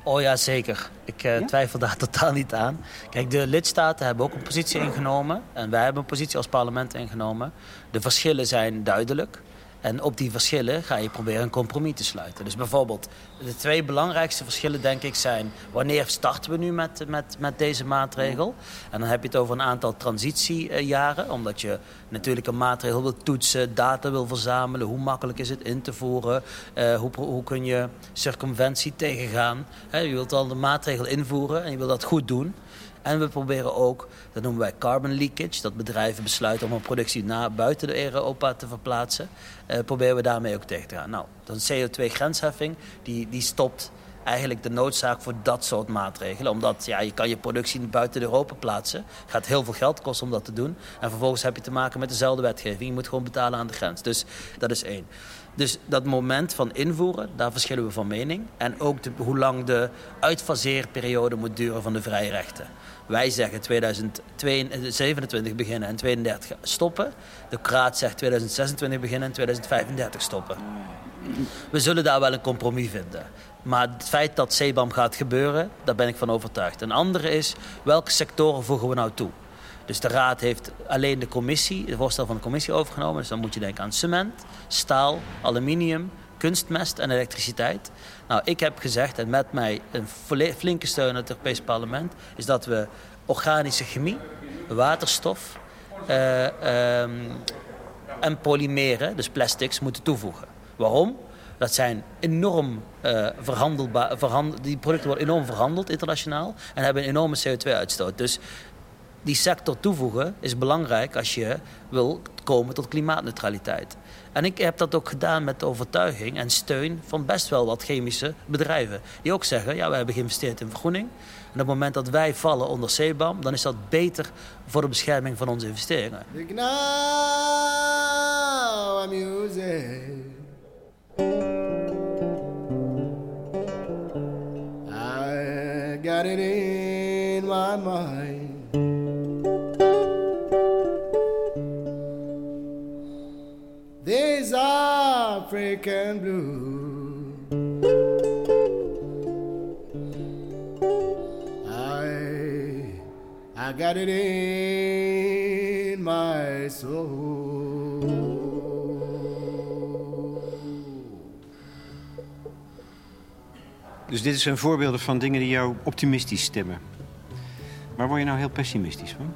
Oh ja, zeker. Ik uh, twijfel daar totaal niet aan. Kijk, de lidstaten hebben ook een positie ingenomen. En wij hebben een positie als parlement ingenomen. De verschillen zijn duidelijk. En op die verschillen ga je proberen een compromis te sluiten. Dus bijvoorbeeld, de twee belangrijkste verschillen denk ik zijn... wanneer starten we nu met, met, met deze maatregel? En dan heb je het over een aantal transitiejaren. Omdat je natuurlijk een maatregel wil toetsen, data wil verzamelen. Hoe makkelijk is het in te voeren? Uh, hoe, hoe kun je circumventie tegengaan? Je wilt al de maatregel invoeren en je wil dat goed doen... En we proberen ook, dat noemen wij carbon leakage... dat bedrijven besluiten om een productie naar buiten de Europa te verplaatsen... Uh, proberen we daarmee ook tegen te gaan. Nou, een CO2-grensheffing, die, die stopt eigenlijk de noodzaak voor dat soort maatregelen. Omdat ja, je kan je productie buiten Europa plaatsen. Het gaat heel veel geld kosten om dat te doen. En vervolgens heb je te maken met dezelfde wetgeving. Je moet gewoon betalen aan de grens. Dus dat is één. Dus dat moment van invoeren, daar verschillen we van mening. En ook de, hoe lang de uitfaseerperiode moet duren van de vrije rechten. Wij zeggen 2027 beginnen en 2032 stoppen. De Raad zegt 2026 beginnen en 2035 stoppen. We zullen daar wel een compromis vinden. Maar het feit dat CBAM gaat gebeuren, daar ben ik van overtuigd. Een andere is, welke sectoren voegen we nou toe? Dus de Raad heeft alleen de commissie, het voorstel van de commissie overgenomen. Dus dan moet je denken aan cement, staal, aluminium, kunstmest en elektriciteit. Nou, ik heb gezegd, en met mij een flinke steun uit het Europees Parlement, is dat we organische chemie, waterstof uh, um, en polymeren, dus plastics, moeten toevoegen. Waarom? Dat zijn enorm uh, verhandelbaar. Verhandel, die producten worden enorm verhandeld internationaal en hebben een enorme CO2-uitstoot. Dus die sector toevoegen is belangrijk als je wil komen tot klimaatneutraliteit. En ik heb dat ook gedaan met overtuiging en steun van best wel wat chemische bedrijven. Die ook zeggen, ja, we hebben geïnvesteerd in vergroening. En op het moment dat wij vallen onder CBAM, dan is dat beter voor de bescherming van onze investeringen. I got it in my mind. African blue. I, I got it in my soul. Dus dit zijn voorbeelden van dingen die jou optimistisch stemmen. Waar word je nou heel pessimistisch van?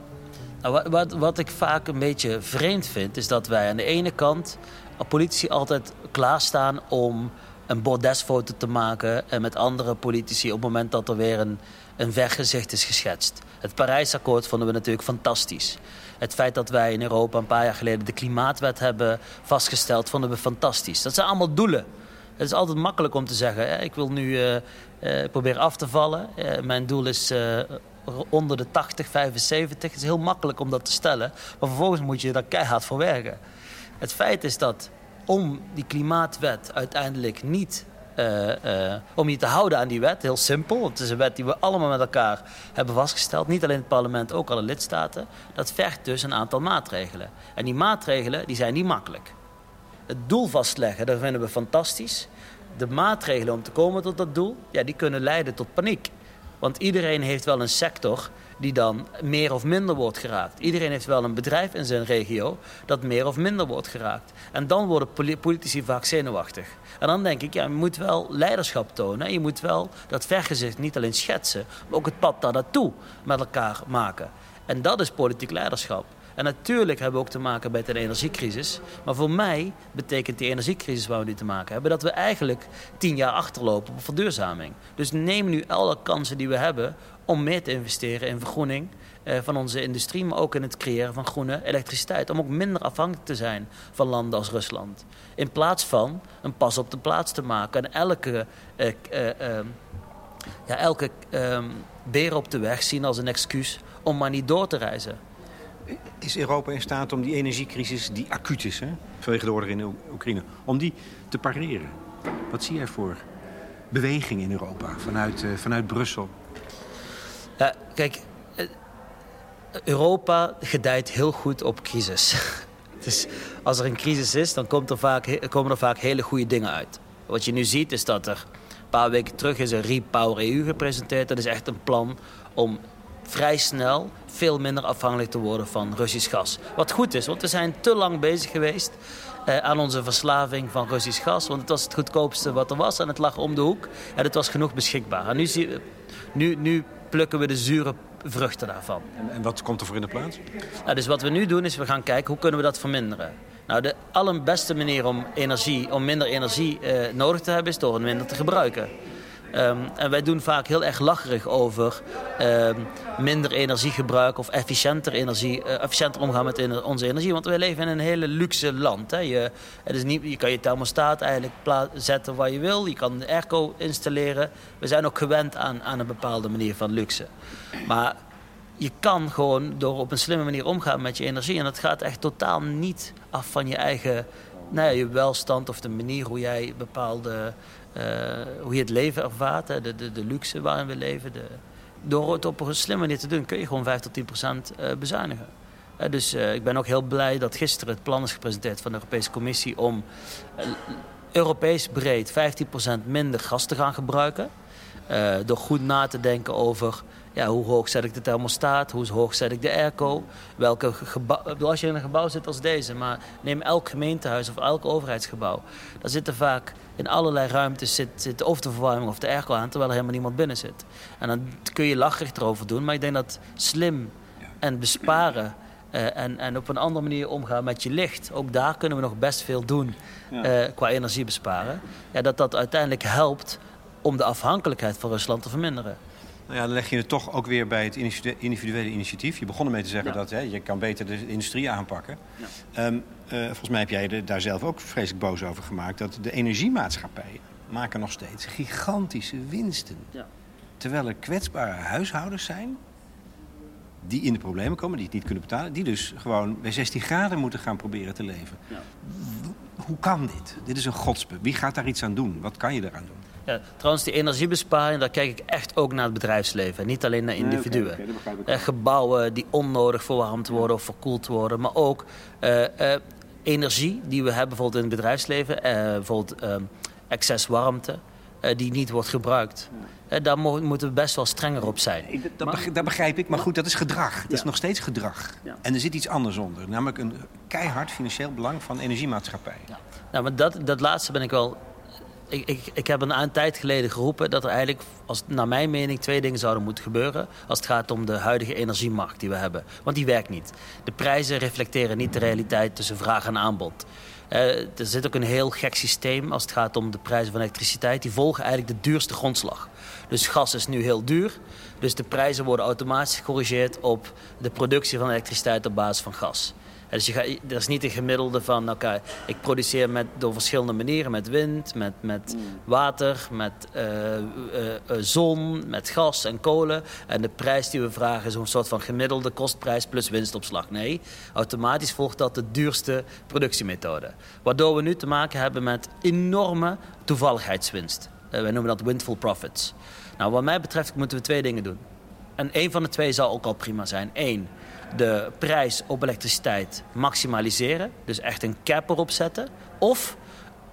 Nou, wat, wat ik vaak een beetje vreemd vind, is dat wij aan de ene kant politici altijd klaarstaan om een bordesfoto te maken en met andere politici op het moment dat er weer een, een vergezicht is geschetst. Het Parijsakkoord vonden we natuurlijk fantastisch. Het feit dat wij in Europa een paar jaar geleden de klimaatwet hebben vastgesteld, vonden we fantastisch. Dat zijn allemaal doelen. Het is altijd makkelijk om te zeggen, ik wil nu uh, uh, proberen af te vallen. Uh, mijn doel is onder de 80, 75. Het is heel makkelijk om dat te stellen. Maar vervolgens moet je daar keihard voor werken. Het feit is dat om die klimaatwet uiteindelijk niet... Uh, uh, om je te houden aan die wet, heel simpel. Het is een wet die we allemaal met elkaar hebben vastgesteld. Niet alleen het parlement, ook alle lidstaten. Dat vergt dus een aantal maatregelen. En die maatregelen die zijn niet makkelijk. Het doel vastleggen, dat vinden we fantastisch. De maatregelen om te komen tot dat doel, ja, die kunnen leiden tot paniek. Want iedereen heeft wel een sector die dan meer of minder wordt geraakt. Iedereen heeft wel een bedrijf in zijn regio dat meer of minder wordt geraakt. En dan worden politici vaak zenuwachtig. En dan denk ik, ja, je moet wel leiderschap tonen. Je moet wel dat vergezicht niet alleen schetsen, maar ook het pad daar naartoe met elkaar maken. En dat is politiek leiderschap. En natuurlijk hebben we ook te maken met een energiecrisis. Maar voor mij betekent die energiecrisis waar we nu te maken hebben... dat we eigenlijk tien jaar achterlopen op verduurzaming. Dus neem nu alle kansen die we hebben om meer te investeren in vergroening eh, van onze industrie... maar ook in het creëren van groene elektriciteit. Om ook minder afhankelijk te zijn van landen als Rusland. In plaats van een pas op de plaats te maken en elke... Eh, eh, ehm, ja, elke ehm, beer op de weg zien als een excuus om maar niet door te reizen. Is Europa in staat om die energiecrisis, die acuut is, hè, vanwege de oorlog in Oekraïne, om die te pareren? Wat zie jij voor beweging in Europa vanuit, vanuit Brussel? Ja, kijk, eh, Europa gedijt heel goed op crisis. dus als er een crisis is, dan komt er vaak, komen er vaak hele goede dingen uit. Wat je nu ziet is dat er een paar weken terug is een Repower EU gepresenteerd. Dat is echt een plan om vrij snel veel minder afhankelijk te worden van Russisch gas. Wat goed is, want we zijn te lang bezig geweest eh, aan onze verslaving van Russisch gas. Want het was het goedkoopste wat er was en het lag om de hoek. En het was genoeg beschikbaar. En nu, zie, nu, nu plukken we de zure vruchten daarvan. En, en wat komt er voor in de plaats? Nou, dus wat we nu doen is we gaan kijken hoe kunnen we dat verminderen. Nou, de allerbeste manier om, energie, om minder energie eh, nodig te hebben is door het minder te gebruiken. Um, en wij doen vaak heel erg lacherig over um, minder energiegebruik of efficiënter, energie, uh, efficiënter omgaan met onze energie. Want wij leven in een hele luxe land. Hè. Je, het is niet, je kan je thermostaat eigenlijk zetten waar je wil. Je kan de airco installeren. We zijn ook gewend aan, aan een bepaalde manier van luxe. Maar je kan gewoon door op een slimme manier omgaan met je energie. En dat gaat echt totaal niet af van je eigen nou ja, je welstand of de manier hoe jij bepaalde hoe je het leven ervaart, de, de, de luxe waarin we leven. De, door het op een slimme manier te doen, kun je gewoon 5 tot 10 procent uh, bezuinigen. Uh, dus ik ben ook heel blij dat gisteren het plan is gepresenteerd van de Europese Commissie om Europees breed 15% minder gas te gaan gebruiken. door goed na te denken over ja, hoe hoog zet ik de thermostaat, hoe hoog zet ik de airco. Welke gebouw, als je in een gebouw zit als deze, maar neem elk gemeentehuis of elk overheidsgebouw. Daar zitten vaak in allerlei ruimtes zit, zit of de verwarming of de airco aan, terwijl er helemaal niemand binnen zit. En dan kun je lacherig erover doen, maar ik denk dat slim en besparen uh, en, en op een andere manier omgaan met je licht. Ook daar kunnen we nog best veel doen uh, qua energie besparen. Ja, dat dat uiteindelijk helpt om de afhankelijkheid van Rusland te verminderen. Nou ja, dan leg je het toch ook weer bij het individuele initiatief. Je begon ermee te zeggen dat hè, je kan beter de industrie aanpakken. Ja. Um, uh, volgens mij heb jij daar zelf ook vreselijk boos over gemaakt... dat de energiemaatschappijen maken nog steeds gigantische winsten. Ja. Terwijl er kwetsbare huishoudens zijn die in de problemen komen, die het niet kunnen betalen... die dus gewoon bij 16 graden moeten gaan proberen te leven. Ja. Hoe kan dit? Dit is een godsbe. Wie gaat daar iets aan doen? Wat kan je eraan doen? Ja, trouwens, die energiebesparing, daar kijk ik echt ook naar het bedrijfsleven. Niet alleen naar individuen. Nee, gebouwen die onnodig verwarmd worden of verkoeld worden. Maar ook uh, uh, energie die we hebben bijvoorbeeld in het bedrijfsleven. Bijvoorbeeld excess warmte die niet wordt gebruikt. daar moeten we best wel strenger op zijn. dat, begrijp, dat begrijp ik, maar goed, dat is gedrag. Dat is nog steeds gedrag. En er zit iets anders onder. Namelijk een keihard financieel belang van energiemaatschappijen. Ja. Nou, maar dat, dat laatste ben ik wel ik, ik, ik heb een, tijd geleden geroepen dat er eigenlijk, als, naar mijn mening, twee dingen zouden moeten gebeuren. Als het gaat om de huidige energiemarkt die we hebben. Want die werkt niet. De prijzen reflecteren niet de realiteit tussen vraag en aanbod. Uh, er zit ook een heel gek systeem als het gaat om de prijzen van elektriciteit. Die volgen eigenlijk de duurste grondslag. Dus gas is nu heel duur. Dus de prijzen worden automatisch gecorrigeerd op de productie van elektriciteit op basis van gas. Dus je gaat, er is niet een gemiddelde van, oké, ik produceer met, door verschillende manieren. Met wind, met, met mm. water, met uh, uh, zon, met gas en kolen. En de prijs die we vragen is een soort van gemiddelde kostprijs plus winstopslag. Nee, automatisch volgt dat de duurste productiemethode. Waardoor we nu te maken hebben met enorme toevalligheidswinst. wij noemen dat windful profits. Nou, wat mij betreft moeten we twee dingen doen. En één van de twee zal ook al prima zijn. Eén, de prijs op elektriciteit maximaliseren. Dus echt een cap erop zetten. Of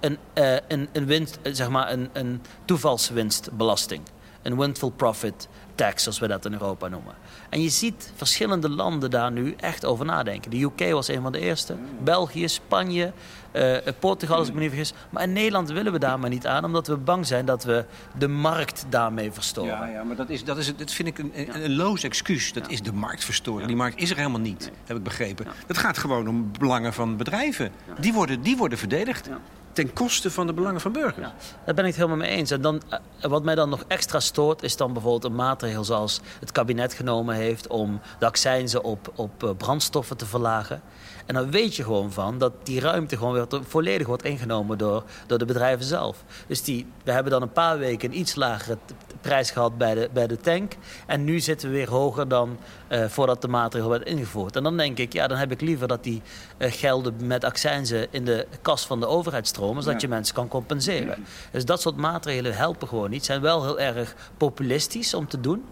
een, uh, een, een, winst, eh, zeg maar een, een toevalswinstbelasting. Een windful profit tax, zoals we dat in Europa noemen. En je ziet verschillende landen daar nu echt over nadenken. De UK was een van de eerste. België, Spanje, uh, Portugal als ik me niet vergis. Maar in Nederland willen we daar maar niet aan, omdat we bang zijn dat we de markt daarmee verstoren. Ja, ja maar dat, is, dat, is, dat vind ik een, een, een loos excuus. Dat is de markt verstoren. Die markt is er helemaal niet, heb ik begrepen. Het gaat gewoon om belangen van bedrijven. Die, worden, die worden verdedigd ten koste van de belangen van burgers. Ja, daar ben ik het helemaal mee eens. En dan, eh, wat mij dan nog extra stoort, is dan bijvoorbeeld een maatregel zoals het kabinet genomen heeft om de accijnzen op, op brandstoffen te verlagen. En dan weet je gewoon van dat die ruimte gewoon weer volledig wordt ingenomen door, door de bedrijven zelf. Dus die, we hebben dan een paar weken een iets lagere prijs gehad bij de, bij de tank. En nu zitten we weer hoger dan uh, voordat de maatregel werd ingevoerd. En dan denk ik, ja, dan heb ik liever dat die uh, gelden met accijnzen in de kas van de overheid stromen, zodat je mensen kan compenseren. Dus dat soort maatregelen helpen gewoon niet. Zijn wel heel erg populistisch om te doen.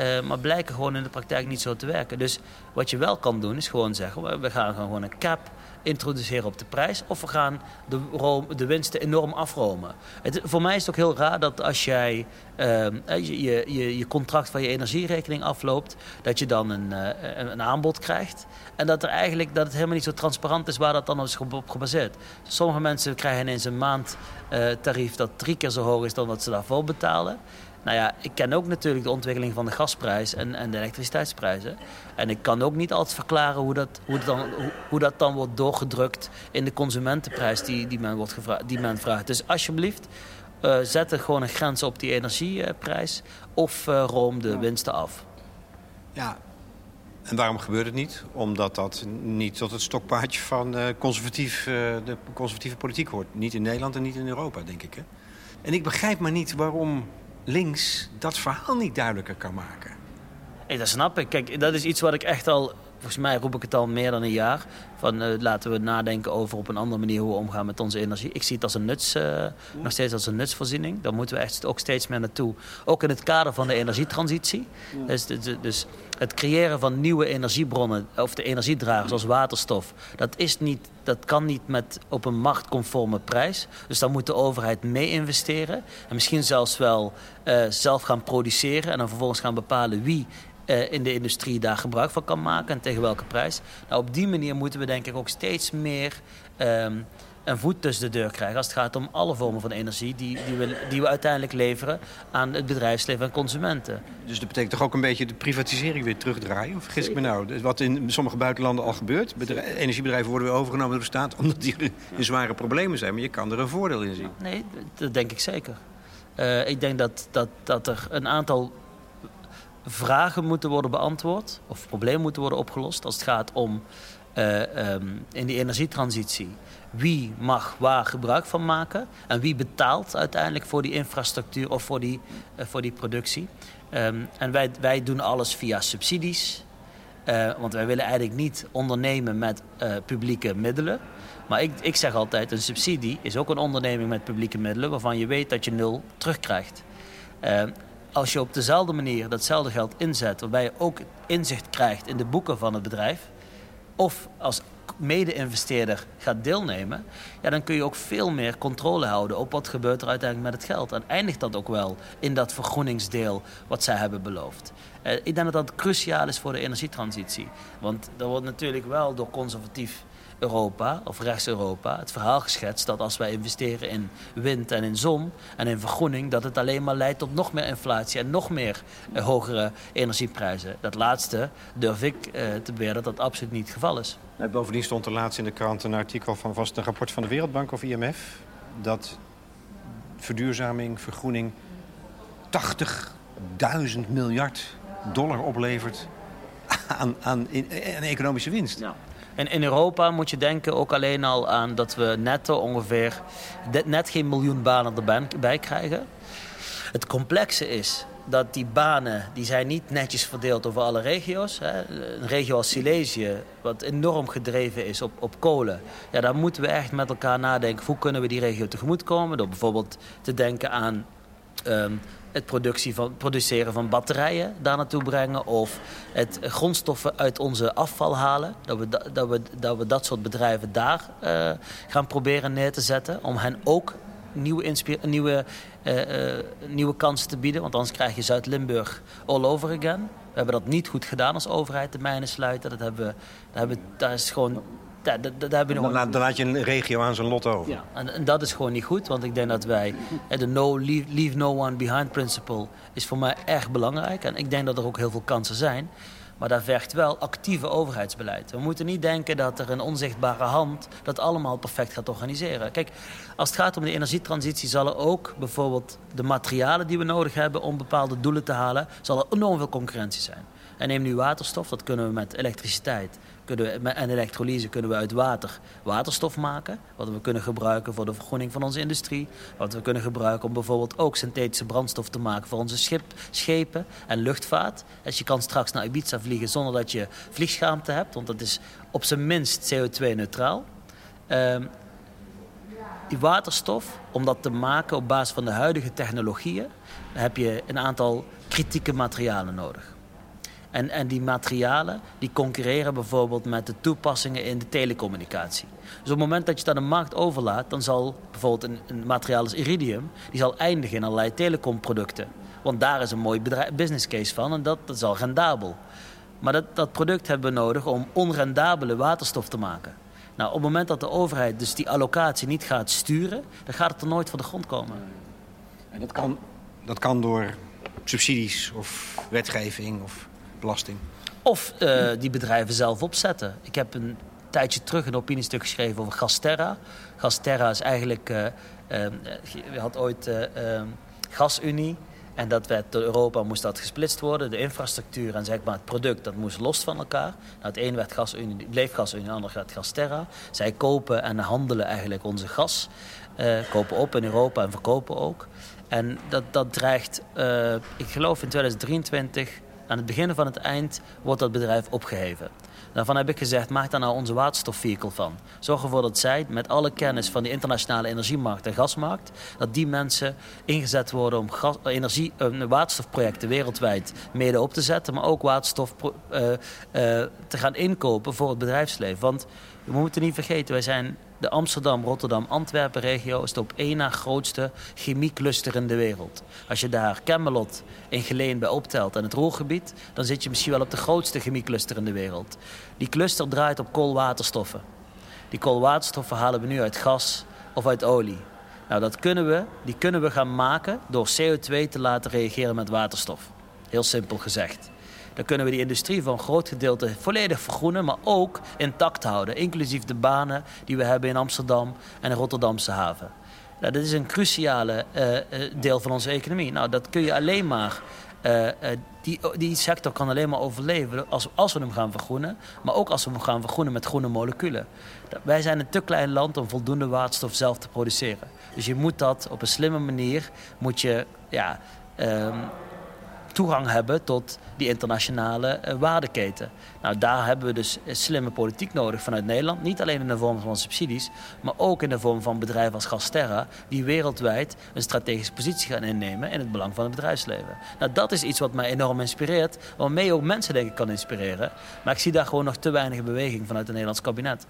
Uh, maar blijken gewoon in de praktijk niet zo te werken. Dus wat je wel kan doen, is gewoon zeggen: we gaan gewoon een cap introduceren op de prijs. Of we gaan de, de winsten enorm afromen. Het, voor mij is het ook heel raar dat als jij uh, je, je, je, contract van je energierekening afloopt, dat je dan een, een, aanbod krijgt. En dat, er eigenlijk, dat het helemaal niet zo transparant is waar dat dan is op gebaseerd. Sommige mensen krijgen ineens een maandtarief dat drie keer zo hoog is dan wat ze daarvoor betalen. Nou ja, ik ken ook natuurlijk de ontwikkeling van de gasprijs en, en de elektriciteitsprijzen. En ik kan ook niet altijd verklaren hoe dat, hoe, dan, hoe, hoe dat dan wordt doorgedrukt in de consumentenprijs die, die, men, wordt gevraagd, die men vraagt. Dus alsjeblieft, uh, zet er gewoon een grens op die energieprijs of uh, room de winsten af. Ja, en waarom gebeurt het niet? Omdat dat niet tot het stokpaardje van uh, conservatief, de conservatieve politiek hoort. Niet in Nederland en niet in Europa, denk ik. Hè? En ik begrijp maar niet waarom links dat verhaal niet duidelijker kan maken. Hey, dat snap ik. Kijk, dat is iets wat ik echt al... Volgens mij roep ik het al meer dan een jaar. Van uh, laten we nadenken over op een andere manier hoe we omgaan met onze energie. Ik zie het als een nuts, uh, nog steeds als een nutsvoorziening. Daar moeten we echt ook steeds meer naartoe. Ook in het kader van de energietransitie. Dus, dus, dus, het creëren van nieuwe energiebronnen, of de energiedragers zoals waterstof, dat, is niet, dat kan niet met op een marktconforme prijs. Dus daar moet de overheid mee investeren. En misschien zelfs wel uh, zelf gaan produceren en dan vervolgens gaan bepalen wie uh, in de industrie daar gebruik van kan maken en tegen welke prijs. Nou, op die manier moeten we denk ik ook steeds meer um, een voet tussen de deur krijgen als het gaat om alle vormen van energie die, die, we, die we uiteindelijk leveren aan het bedrijfsleven en consumenten. Dus dat betekent toch ook een beetje de privatisering weer terugdraaien? Of vergis ik me nou? Wat in sommige buitenlanden al gebeurt. energiebedrijven worden weer overgenomen door de staat omdat die in zware problemen zijn. Maar je kan er een voordeel in zien. Nee, dat denk ik zeker. Uh, ik denk dat, dat, dat er een aantal vragen moeten worden beantwoord of problemen moeten worden opgelost als het gaat om uh, um, in die energietransitie. Wie mag waar gebruik van maken en wie betaalt uiteindelijk voor die infrastructuur of voor die, uh, voor die productie. Um, en wij, wij doen alles via subsidies, uh, want wij willen eigenlijk niet ondernemen met publieke middelen. Maar ik, ik zeg altijd, een subsidie is ook een onderneming met publieke middelen waarvan je weet dat je nul terugkrijgt. Als je op dezelfde manier datzelfde geld inzet, waarbij je ook inzicht krijgt in de boeken van het bedrijf, of als mede-investeerder gaat deelnemen, ja, dan kun je ook veel meer controle houden op wat gebeurt er uiteindelijk met het geld. En eindigt dat ook wel in dat vergroeningsdeel wat zij hebben beloofd. Uh, ik denk dat dat cruciaal is voor de energietransitie. Want er wordt natuurlijk wel door conservatief Europa of rechts-Europa het verhaal geschetst dat als wij investeren in wind en in zon en in vergroening, dat het alleen maar leidt tot nog meer inflatie en nog meer uh, hogere energieprijzen. Dat laatste durf ik uh, te beweren dat dat absoluut niet het geval is. Nee, bovendien stond er laatst in de krant een artikel van vast een rapport van de Wereldbank of IMF dat verduurzaming, vergroening 80.000 miljard dollar oplevert aan, aan, aan economische winst. Ja. En in Europa moet je denken ook alleen al aan dat we netto ongeveer net geen miljoen banen erbij krijgen. Het complexe is dat die banen die zijn niet netjes verdeeld over alle regio's. Een regio als Silesië, wat enorm gedreven is op, op kolen. Ja, daar moeten we echt met elkaar nadenken. Hoe kunnen we die regio tegemoetkomen? Door bijvoorbeeld te denken aan um, het productie van, produceren van batterijen daar naartoe brengen. Of het grondstoffen uit onze afval halen. Dat we dat, we, dat, we dat soort bedrijven daar uh, gaan proberen neer te zetten. Om hen ook nieuwe, nieuwe, uh, uh, nieuwe kansen te bieden. Want anders krijg je Zuid-Limburg all over again. We hebben dat niet goed gedaan als overheid, de mijnen sluiten. Dat hebben, dat hebben, daar is gewoon ja, dat, dat dan, dan laat je een regio aan zijn lot over. Ja, en, en, dat is gewoon niet goed. Want ik denk dat wij... De no, leave, leave no one behind principle is voor mij erg belangrijk. En ik denk dat er ook heel veel kansen zijn. Maar daar vergt wel actieve overheidsbeleid. We moeten niet denken dat er een onzichtbare hand dat allemaal perfect gaat organiseren. Kijk, als het gaat om de energietransitie zal er ook bijvoorbeeld de materialen die we nodig hebben om bepaalde doelen te halen, zal er enorm veel concurrentie zijn. En neem nu waterstof, dat kunnen we met elektriciteit kunnen we, en elektrolyse kunnen we uit water waterstof maken. Wat we kunnen gebruiken voor de vergroening van onze industrie. Wat we kunnen gebruiken om bijvoorbeeld ook synthetische brandstof te maken voor onze schip, schepen en luchtvaart. Dus je kan straks naar Ibiza vliegen zonder dat je vliegschaamte hebt, want dat is op zijn minst CO2-neutraal. Ehm, die waterstof, om dat te maken op basis van de huidige technologieën, heb je een aantal kritieke materialen nodig. En, en die materialen die concurreren bijvoorbeeld met de toepassingen in de telecommunicatie. Dus op het moment dat je het aan de markt overlaat, dan zal bijvoorbeeld een, een materiaal als iridium, die zal eindigen in allerlei telecomproducten. Want daar is een mooi business case van en dat, dat is al rendabel. Maar dat, dat product hebben we nodig om onrendabele waterstof te maken. Nou, op het moment dat de overheid dus die allocatie niet gaat sturen, dan gaat het er nooit van de grond komen. En dat kan, dat kan door subsidies of wetgeving of belasting. Of uh, die bedrijven zelf opzetten. Ik heb een tijdje terug een opiniestuk geschreven over Gasterra. Gasterra is eigenlijk... Uh, uh, had ooit Gasunie. En dat werd door Europa moest dat gesplitst worden. De infrastructuur en zeg maar het product, dat moest los van elkaar. Nou, het een werd gasunie, bleef gasunie, het ander werd Gasterra. Zij kopen en handelen eigenlijk onze gas. kopen op in Europa en verkopen ook. En dat, dat dreigt, ik geloof in 2023 aan het begin van het eind wordt dat bedrijf opgeheven. Daarvan heb ik gezegd, maak daar nou onze waterstofvehikel van. Zorg ervoor dat zij, met alle kennis van de internationale energiemarkt en gasmarkt, dat die mensen ingezet worden om gas, energie, uh, waterstofprojecten wereldwijd mede op te zetten, maar ook waterstof uh, te gaan inkopen voor het bedrijfsleven. Want we moeten niet vergeten, wij zijn de Amsterdam, Rotterdam, Antwerpen regio is de op één na grootste chemiecluster in de wereld. Als je daar Camelot in Geleen bij optelt en het Roergebied, dan zit je misschien wel op de grootste chemiecluster in de wereld. Die cluster draait op koolwaterstoffen. Die koolwaterstoffen halen we nu uit gas of uit olie. Nou, dat kunnen we, die kunnen we gaan maken door CO2 te laten reageren met waterstof. Heel simpel gezegd. Dan kunnen we die industrie voor een groot gedeelte volledig vergroenen, maar ook intact houden. Inclusief de banen die we hebben in Amsterdam en de Rotterdamse haven. Nou, dat is een cruciale uh, deel van onze economie. Nou, dat kun je alleen maar. Uh, die, die sector kan alleen maar overleven als, als we hem gaan vergroenen. Maar ook als we hem gaan vergroenen met groene moleculen. Wij zijn een te klein land om voldoende waterstof zelf te produceren. Dus je moet dat op een slimme manier moet je, ja, um, toegang hebben tot die internationale uh, waardeketen. Nou, daar hebben we dus slimme politiek nodig vanuit Nederland. Niet alleen in de vorm van subsidies, maar ook in de vorm van bedrijven als Gasterra... die wereldwijd een strategische positie gaan innemen in het belang van het bedrijfsleven. Nou, dat is iets wat mij enorm inspireert, waarmee ook mensen denk ik kan inspireren. Maar ik zie daar gewoon nog te weinig beweging vanuit het Nederlands kabinet.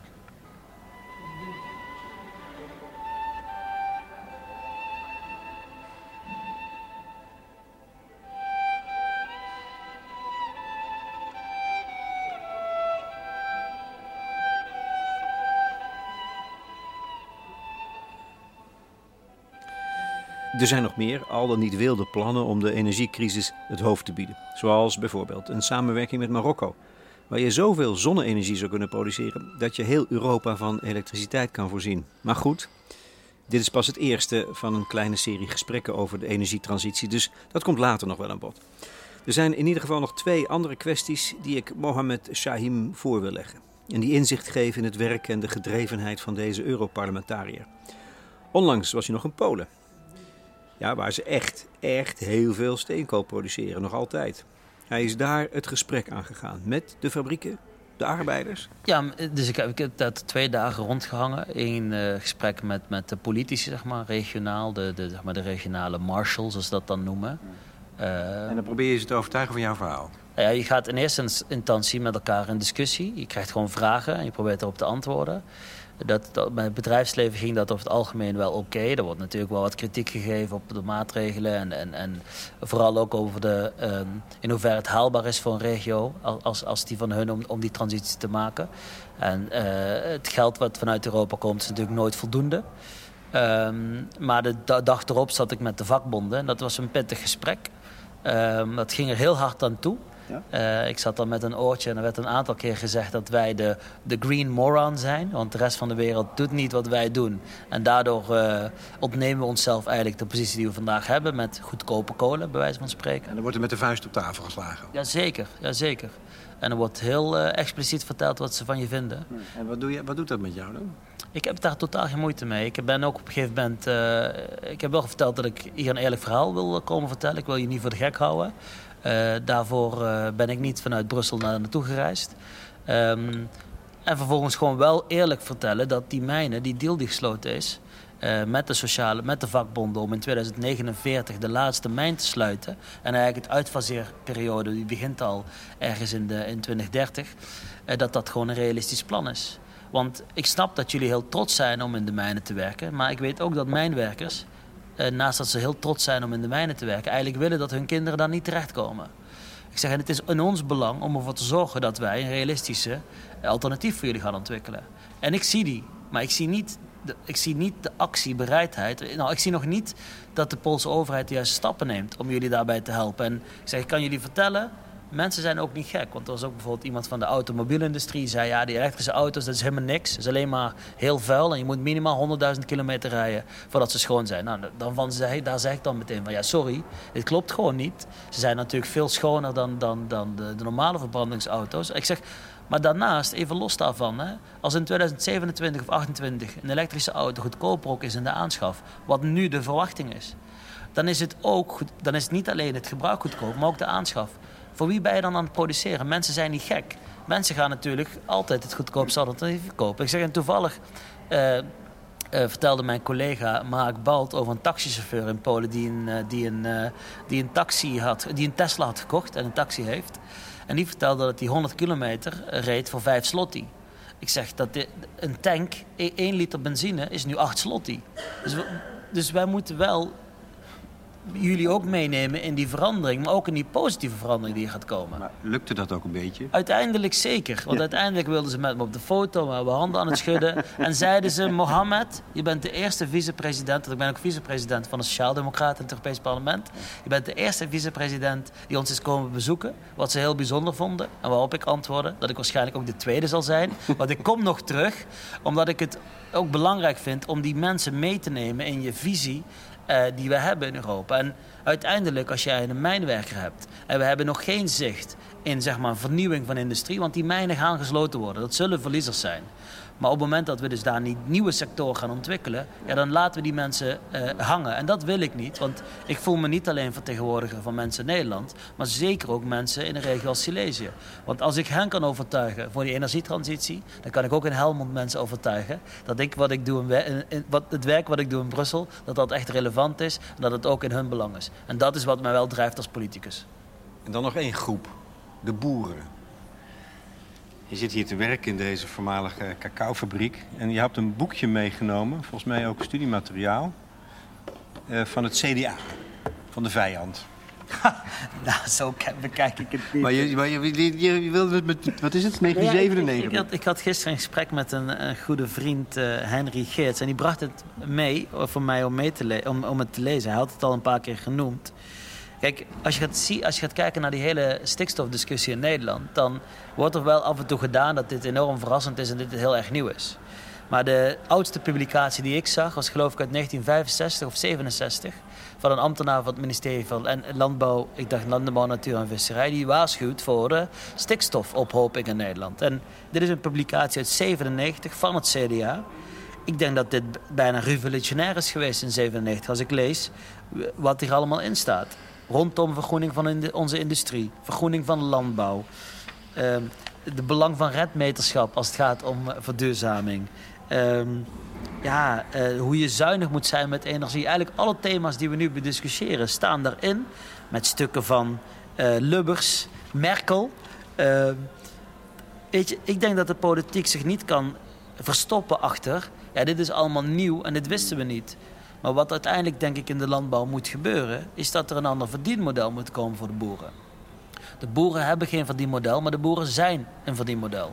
Er zijn nog meer, al dan niet wilde plannen om de energiecrisis het hoofd te bieden. Zoals bijvoorbeeld een samenwerking met Marokko, waar je zoveel zonne-energie zou kunnen produceren dat je heel Europa van elektriciteit kan voorzien. Maar goed, dit is pas het eerste van een kleine serie gesprekken over de energietransitie, dus dat komt later nog wel aan bod. Er zijn in ieder geval nog twee andere kwesties die ik Mohamed Shahim voor wil leggen. En die inzicht geven in het werk en de gedrevenheid van deze Europarlementariër. Onlangs was hij nog in Polen ja, waar ze echt, echt heel veel steenkool produceren, nog altijd. Hij is daar het gesprek aangegaan met de fabrieken, de arbeiders. Ja, dus ik heb, ik heb daar twee dagen rondgehangen. Eén uh, gesprek met, met de politici, zeg maar, regionaal. De, de, zeg maar, de regionale marshals, zoals ze dat dan noemen. Uh, en dan probeer je ze te overtuigen van jouw verhaal? Nou ja, je gaat in eerste instantie met elkaar in discussie. Je krijgt gewoon vragen en je probeert erop te antwoorden. Dat, dat, bij het bedrijfsleven ging dat over het algemeen wel oké. Er wordt natuurlijk wel wat kritiek gegeven op de maatregelen. En, en, en vooral ook over de, um, in hoeverre het haalbaar is voor een regio als, als die van hun om, die transitie te maken. En uh, het geld wat vanuit Europa komt is natuurlijk nooit voldoende. Um, maar de dag erop zat ik met de vakbonden en dat was een pittig gesprek. Um, dat ging er heel hard aan toe. Ja? ik zat dan met een oortje en er werd een aantal keer gezegd dat wij de, de green moron zijn. Want de rest van de wereld doet niet wat wij doen. En daardoor ontnemen we onszelf eigenlijk de positie die we vandaag hebben met goedkope kolen, bij wijze van spreken. En dan wordt er met de vuist op tafel geslagen. Jazeker, jazeker. En er wordt heel expliciet verteld wat ze van je vinden. En wat, doe je, wat doet dat met jou dan? Ik heb daar totaal geen moeite mee. Ik ben ook op een gegeven moment... Uh, ik heb wel verteld dat ik hier een eerlijk verhaal wil komen vertellen. Ik wil je niet voor de gek houden. Uh, daarvoor uh, ben ik niet vanuit Brussel naar naartoe gereisd. Um, en vervolgens gewoon wel eerlijk vertellen dat die mijne, die deal die gesloten is... met de sociale, met de vakbonden om in 2049 de laatste mijn te sluiten. En eigenlijk het uitfaseerperiode, die begint al ergens in, de, in 2030. dat dat gewoon een realistisch plan is. Want ik snap dat jullie heel trots zijn om in de mijnen te werken. Maar ik weet ook dat mijnwerkers, eh, naast dat ze heel trots zijn om in de mijnen te werken, eigenlijk willen dat hun kinderen daar niet terechtkomen. Ik zeg, en het is in ons belang om ervoor te zorgen dat wij een realistische alternatief voor jullie gaan ontwikkelen. En ik zie die, maar ik zie niet de, ik zie niet de actiebereidheid. Nou, ik zie nog niet dat de Poolse overheid de juiste stappen neemt om jullie daarbij te helpen. En ik zeg, ik kan jullie vertellen mensen zijn ook niet gek. Want er was ook bijvoorbeeld iemand van de automobielindustrie die zei... ja, die elektrische auto's, dat is helemaal niks. Het is alleen maar heel vuil en je moet minimaal 100.000 kilometer rijden... voordat ze schoon zijn. Nou, dan van, daar zeg ik dan meteen van... ja, sorry, dit klopt gewoon niet. Ze zijn natuurlijk veel schoner dan, dan, dan de, de normale verbrandingsauto's. Ik zeg... Maar daarnaast, even los daarvan, hè, als in 2027 of 2028 een elektrische auto goedkoper ook is in de aanschaf, wat nu de verwachting is, dan is het ook dan is het niet alleen het gebruik goedkoop, maar ook de aanschaf. Voor wie ben je dan aan het produceren? Mensen zijn niet gek. Mensen gaan natuurlijk altijd het goedkoopste alternatief kopen. Ik zeg en toevallig. Uh, uh, vertelde mijn collega Mark Balt over een taxichauffeur in Polen die een, uh, die, een, die een taxi had, die een Tesla had gekocht en een taxi heeft. En die vertelde dat hij 100 kilometer reed voor 5 slotti. Ik zeg dat een tank, 1 e-, liter benzine, is nu 8 slotti. Dus, dus wij moeten wel jullie ook meenemen in die verandering, maar ook in die positieve verandering die gaat komen. Maar lukte dat ook een beetje? Uiteindelijk zeker. Want uiteindelijk wilden ze met me op de foto, maar we handen aan het schudden. en zeiden ze: Mohammed, je bent de eerste vicepresident, want ik ben ook vicepresident van de Sociaaldemocraten in het Europees Parlement. Je bent de eerste vicepresident die ons is komen bezoeken. Wat ze heel bijzonder vonden. En waarop ik antwoordde dat ik waarschijnlijk ook de tweede zal zijn. Want ik kom nog terug, omdat ik het ook belangrijk vind om die mensen mee te nemen in je visie uh, die we hebben in Europa. En uiteindelijk, als jij een mijnwerker hebt en we hebben nog geen zicht in zeg maar, vernieuwing van industrie, want die mijnen gaan gesloten worden. Dat zullen verliezers zijn. Maar op het moment dat we dus daar niet nieuwe sectoren gaan ontwikkelen, ja, dan laten we die mensen uh, hangen. En dat wil ik niet, want ik voel me niet alleen vertegenwoordiger van mensen in Nederland, maar zeker ook mensen in de regio als Silesië. Want als ik hen kan overtuigen voor die energietransitie, dan kan ik ook in Helmond mensen overtuigen dat ik wat ik doe in, in, wat, het werk wat ik doe in Brussel, dat dat echt relevant is en dat het ook in hun belang is. En dat is wat mij wel drijft als politicus. En dan nog één groep, de boeren. Je zit hier te werken in deze voormalige cacaofabriek. En je hebt een boekje meegenomen, volgens mij ook studiemateriaal, uh, van het CDA, van de vijand. nou, zo bekijk ik het niet. Maar je, maar je, je, je wilde het met, wat is het, 1997? ik, ik, had, ik, had, gisteren een gesprek met een, een goede vriend, uh, Henry Geerts. En die bracht het mee voor mij om, mee te om, om het te lezen. Hij had het al een paar keer genoemd. Kijk, als je, gaat als je kijken naar die hele stikstofdiscussie in Nederland, dan wordt er wel af en toe gedaan dat dit enorm verrassend is en dit heel erg nieuw is. Maar de oudste publicatie die ik zag was geloof ik uit 1965 of 67 van een ambtenaar van het ministerie van Landbouw, ik dacht Landbouw, Natuur en Visserij, die waarschuwt voor uh, stikstofophoping in Nederland. En dit is een publicatie uit 97 van het CDA. Ik denk dat dit bijna revolutionair is geweest in 97 als ik lees wat hier allemaal in staat rondom vergroening van onze industrie, vergroening van landbouw, uh, de belang van redmeterschap als het gaat om eh, verduurzaming. Uh, ja, uh, hoe je zuinig moet zijn met energie. Eigenlijk alle thema's die we nu bediscussiëren staan daarin. Met stukken van uh, Lubbers, Merkel. Ehm, weet je, ik denk dat de politiek zich niet kan verstoppen achter... ja, dit is allemaal nieuw en dit wisten we niet. Maar wat uiteindelijk denk ik in de landbouw moet gebeuren, is dat er een ander verdienmodel moet komen voor de boeren. De boeren hebben geen verdienmodel, maar de boeren zijn een verdienmodel.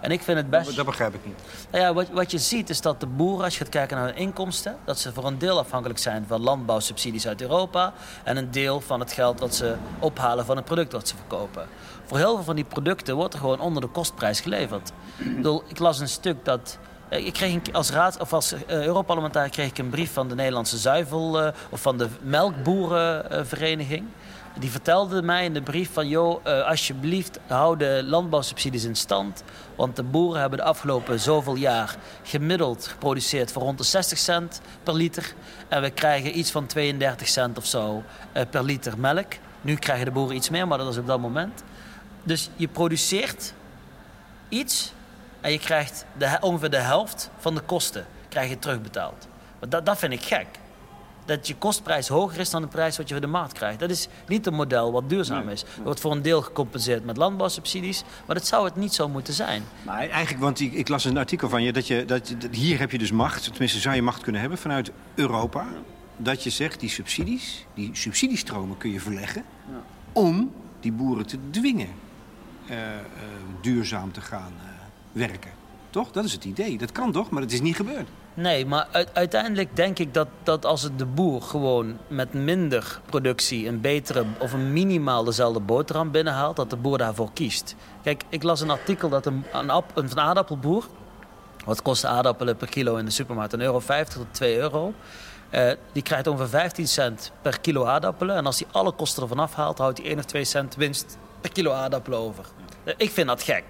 En ik vind het best... Dat begrijp ik niet. Nou ja, wat, wat je ziet is dat de boeren, als je gaat kijken naar hun inkomsten... dat ze voor een deel afhankelijk zijn van landbouwsubsidies uit Europa... en een deel van het geld wat ze ophalen van het product dat ze verkopen. Voor heel veel van die producten wordt er gewoon onder de kostprijs geleverd. Ik, bedoel, ik las een stuk dat... eh, Ik kreeg als raad of als uh, Europarlementariër kreeg ik een brief van de Nederlandse zuivel eh, of van de melkboerenvereniging. Die vertelde mij in de brief van, joh, alsjeblieft hou de landbouwsubsidies in stand. Want de boeren hebben de afgelopen zoveel jaar gemiddeld geproduceerd voor rond de 60 cent per liter. En we krijgen iets van 32 cent of zo per liter melk. Nu krijgen de boeren iets meer, maar dat is op dat moment. Dus je produceert iets en je krijgt de, ongeveer de helft van de kosten krijg je terugbetaald. Maar dat, dat vind ik gek dat je kostprijs hoger is dan de prijs wat je voor de markt krijgt. Dat is niet een model wat duurzaam is. Er wordt voor een deel gecompenseerd met landbouwsubsidies, maar dat zou het niet zo moeten zijn. Maar eigenlijk, want ik, ik las een artikel van je dat, je dat hier heb je dus macht, tenminste zou je macht kunnen hebben vanuit Europa, dat je zegt die subsidies, die subsidiestromen kun je verleggen ja. om die boeren te dwingen uh, uh, duurzaam te gaan uh, werken. Toch? Dat is het idee. Dat kan toch, maar het is niet gebeurd. Nee, maar uiteindelijk denk ik dat, dat als het de boer gewoon met minder productie een betere of een minimaal dezelfde boterham binnenhaalt, dat de boer daarvoor kiest. Kijk, ik las een artikel dat een, een, een aardappelboer, wat kost aardappelen per kilo in de supermarkt, een euro 50 tot 2 euro. Uh, die krijgt ongeveer 15 cent per kilo aardappelen. En als hij alle kosten ervan afhaalt, houdt hij 1 of 2 cent winst per kilo aardappelen over. Uh, ik vind dat gek.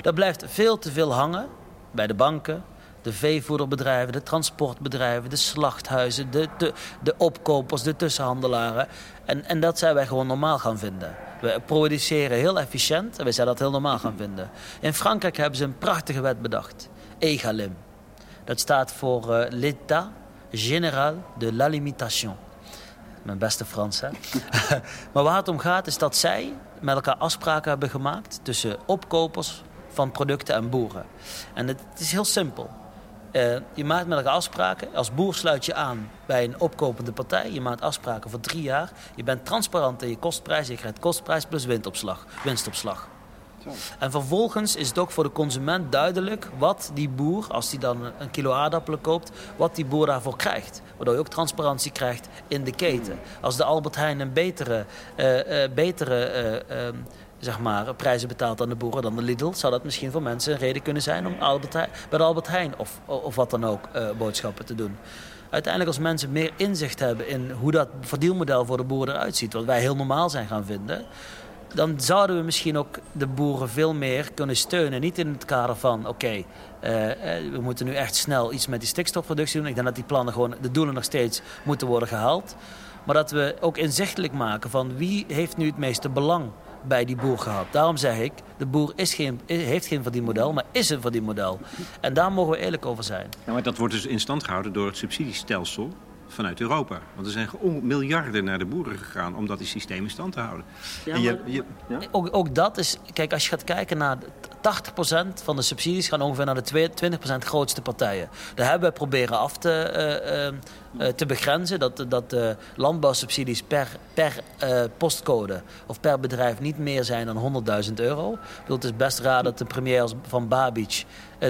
Dat blijft veel te veel hangen bij de banken, de veevoederbedrijven, de transportbedrijven, de slachthuizen, de, de, de opkopers, de tussenhandelaren. En, en dat zijn wij gewoon normaal gaan vinden. We produceren heel efficiënt en wij zijn dat heel normaal gaan vinden. In Frankrijk hebben ze een prachtige wet bedacht. EGalim. Dat staat voor uh, l'État général de la limitation. Mijn beste Frans, hè? maar waar het om gaat is dat zij met elkaar afspraken hebben gemaakt... tussen opkopers van producten en boeren. En het, is heel simpel. Uh, je maakt met elkaar afspraken. Als boer sluit je aan bij een opkopende partij. Je maakt afspraken voor drie jaar. Je bent transparant in je kostprijs. Je krijgt kostprijs plus winstopslag. winstopslag. En vervolgens is het ook voor de consument duidelijk wat die boer, als hij dan een kilo aardappelen koopt, wat die boer daarvoor krijgt. Waardoor je ook transparantie krijgt in de keten. Als de Albert Heijn een betere, uh, uh, betere zeg maar, prijzen betaalt aan de boeren dan de Lidl... zou dat misschien voor mensen een reden kunnen zijn om Albert bij de Albert Heijn of, of wat dan ook boodschappen te doen. Uiteindelijk als mensen meer inzicht hebben in hoe dat verdielmodel voor de boeren eruit ziet... wat wij heel normaal zijn gaan vinden... dan zouden we misschien ook de boeren veel meer kunnen steunen. Niet in het kader van, oké, okay, uh, we moeten nu echt snel iets met die stikstofproductie doen. Ik denk dat die plannen gewoon, de doelen nog steeds moeten worden gehaald. Maar dat we ook inzichtelijk maken van wie heeft nu het meeste belang bij die boer gehad. Daarom zeg ik, de boer is geen, heeft geen verdienmodel, maar is een verdienmodel. En daar mogen we eerlijk over zijn. Maar dat wordt dus in stand gehouden door het subsidiestelsel vanuit Europa. Want er zijn miljarden naar de boeren gegaan om dat systeem in stand te houden. Ja, je, je, ja? ook, ook dat is... Kijk, als je gaat kijken naar... 80% van de subsidies gaan ongeveer naar de 20% grootste partijen. Daar hebben we proberen af te, uh, uh, te begrenzen. Dat, dat de landbouwsubsidies per, per uh, postcode of per bedrijf niet meer zijn dan 100.000 euro. Ik bedoel, het is best raar dat de premier van Babic,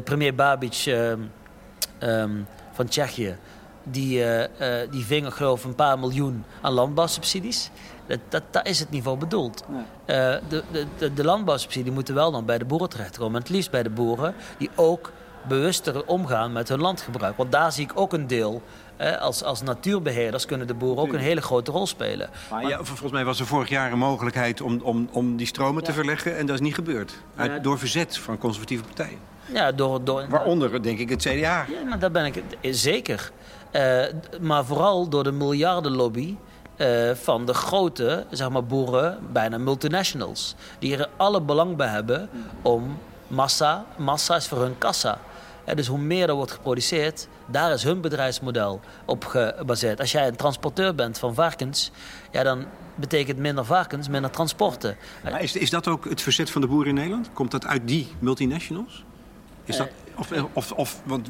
premier Babic um, van Tsjechië die, uh, uh, die ving geloof ik een paar miljoen aan landbouwsubsidies. Dat, dat, dat is het niveau bedoeld. Nee. Uh, de, de, de landbouwsubsidie moeten wel dan bij de boeren terechtkomen. En het liefst bij de boeren die ook bewuster omgaan met hun landgebruik. Want daar zie ik ook een deel. als, als natuurbeheerders kunnen de boeren ook een hele grote rol spelen. Maar, ja, volgens mij was er vorig jaar een mogelijkheid om, om, om die stromen ja. te verleggen. En dat is niet gebeurd. Uit, ja. Door verzet van conservatieve partijen. Ja, door, door, Waaronder denk ik het CDA. Ja, maar daar ben ik zeker. Uh, maar vooral door de miljardenlobby uh, van de grote zeg maar, boeren, bijna multinationals. Die er alle belang bij hebben om massa, massa is voor hun kassa. Uh, dus hoe meer er wordt geproduceerd, daar is hun bedrijfsmodel op gebaseerd. Als jij een transporteur bent van varkens, ja, dan betekent minder varkens, minder transporten. Maar is, is dat ook het verzet van de boeren in Nederland? Komt dat uit die multinationals? Is dat, of, of, of want,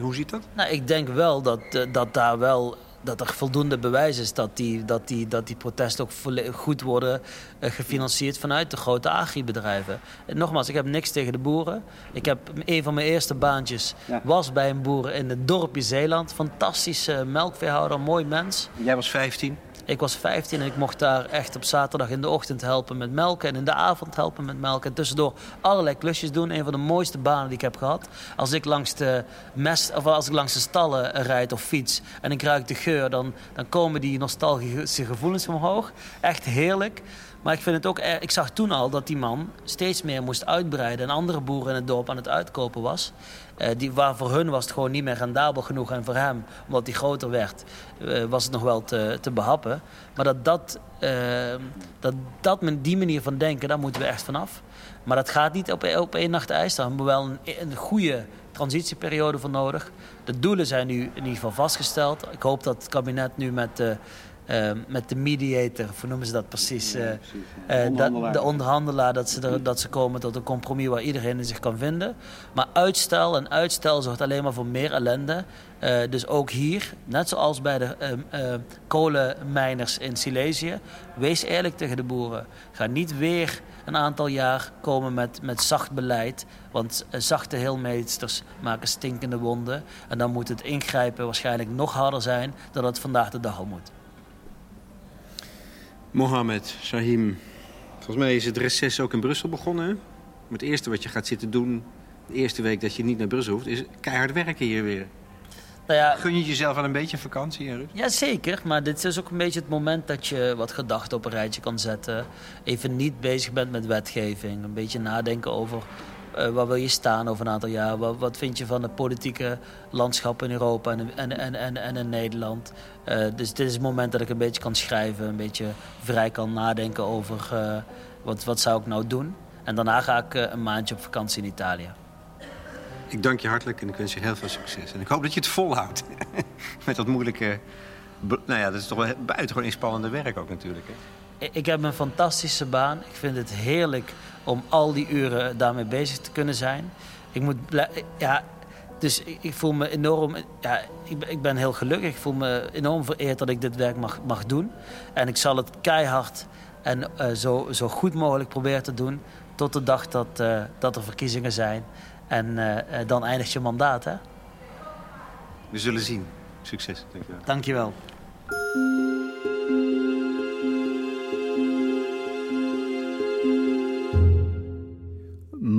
hoe ziet dat? Nou, ik denk wel dat, dat daar wel dat er voldoende bewijs is dat die, dat die, dat die protesten ook goed worden gefinancierd vanuit de grote agribedrijven. En nogmaals, ik heb niks tegen de boeren. Ik heb een van mijn eerste baantjes was bij een boer in het dorpje Zeeland. Fantastische melkveehouder, mooi mens. Jij was 15? Ik was 15 en ik mocht daar echt op zaterdag in de ochtend helpen met melken. En in de avond helpen met melken. En tussendoor allerlei klusjes doen. Een van de mooiste banen die ik heb gehad. Als ik langs de, mest, of als ik langs de stallen rijd of fiets en ik ruik de geur, dan, dan komen die nostalgische gevoelens omhoog. Echt heerlijk. Maar ik vind het ook, ik zag toen al dat die man steeds meer moest uitbreiden en andere boeren in het dorp aan het uitkopen was. Uh, die, waar voor hun was het gewoon niet meer rendabel genoeg en voor hem, omdat hij groter werd, uh, was het nog wel te, te behappen. Maar dat dat, uh, dat, dat die manier van denken, daar moeten we echt vanaf. Maar dat gaat niet op, op één nacht ijs. Daar hebben we wel een, een goede transitieperiode voor nodig. De doelen zijn nu in ieder geval vastgesteld. Ik hoop dat het kabinet nu met uh, met de mediator, hoe noemen ze dat precies? Uh, onderhandelaar. de onderhandelaar, dat ze, er, dat ze komen tot een compromis waar iedereen zich kan vinden. Maar uitstel en uitstel zorgt alleen maar voor meer ellende. dus ook hier, net zoals bij de kolenmijners in Silesië, wees eerlijk tegen de boeren. Ga niet weer een aantal jaar komen met, met zacht beleid. Want zachte heelmeesters maken stinkende wonden. En dan moet het ingrijpen waarschijnlijk nog harder zijn dan het vandaag de dag al moet. Mohammed, Shahim. Volgens mij is het reces ook in Brussel begonnen. Hè? Het eerste wat je gaat zitten doen, de eerste week dat je niet naar Brussel hoeft, is keihard werken hier weer. Nou ja, Gun je jezelf wel een beetje vakantie, hè, Ja, zeker. Maar dit is ook een beetje het moment dat je wat gedachten op een rijtje kan zetten. Even niet bezig bent met wetgeving. Een beetje nadenken over uh, waar wil je staan over een aantal jaar? Wat, wat, vind je van het politieke landschap in Europa en, en, en, en, en in Nederland? Uh, dus dit is het moment dat ik een beetje kan schrijven, een beetje vrij kan nadenken over uh, wat, wat zou ik nou doen. En daarna ga ik een maandje op vakantie in Italië. Ik dank je hartelijk en ik wens je heel veel succes. En ik hoop dat je het volhoudt met dat moeilijke... Nou ja, dat is toch wel buitengewoon inspannende werk ook natuurlijk. Hè? Ik heb een fantastische baan. Ik vind het heerlijk om al die uren daarmee bezig te kunnen zijn. Ik moet ja, dus ik, voel me enorm, ja, ik, ik, ben heel gelukkig. Ik voel me enorm vereerd dat ik dit werk mag, mag doen. En ik zal het keihard en uh, zo, zo goed mogelijk proberen te doen. Tot de dag dat, uh, dat er verkiezingen zijn. En uh, dan eindigt je mandaat, hè? We zullen zien. Succes. Dankjewel. Dankjewel.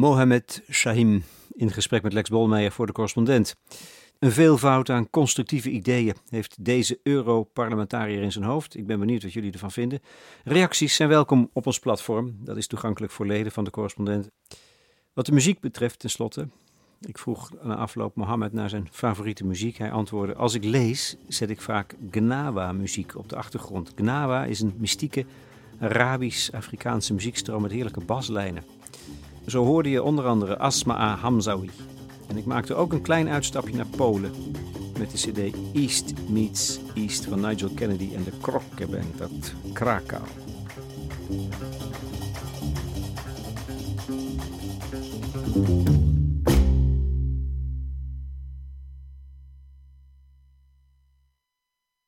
Mohamed Shahim in gesprek met Lex Bolmeijer voor de correspondent. Een veelvoud aan constructieve ideeën heeft deze Europarlementariër in zijn hoofd. Ik ben benieuwd wat jullie ervan vinden. Reacties zijn welkom op ons platform. Dat is toegankelijk voor leden van de correspondent. Wat de muziek betreft, tenslotte. Ik vroeg na afloop Mohammed naar zijn favoriete muziek. Hij antwoordde: Als ik lees, zet ik vaak Gnawa-muziek op de achtergrond. Gnawa is een mystieke Arabisch-Afrikaanse muziekstroom met heerlijke baslijnen. Zo hoorde je onder andere Asma'a Hamzawi. En ik maakte ook een klein uitstapje naar Polen met de cd East Meets East van Nigel Kennedy en de Krokke Band uit Krakau.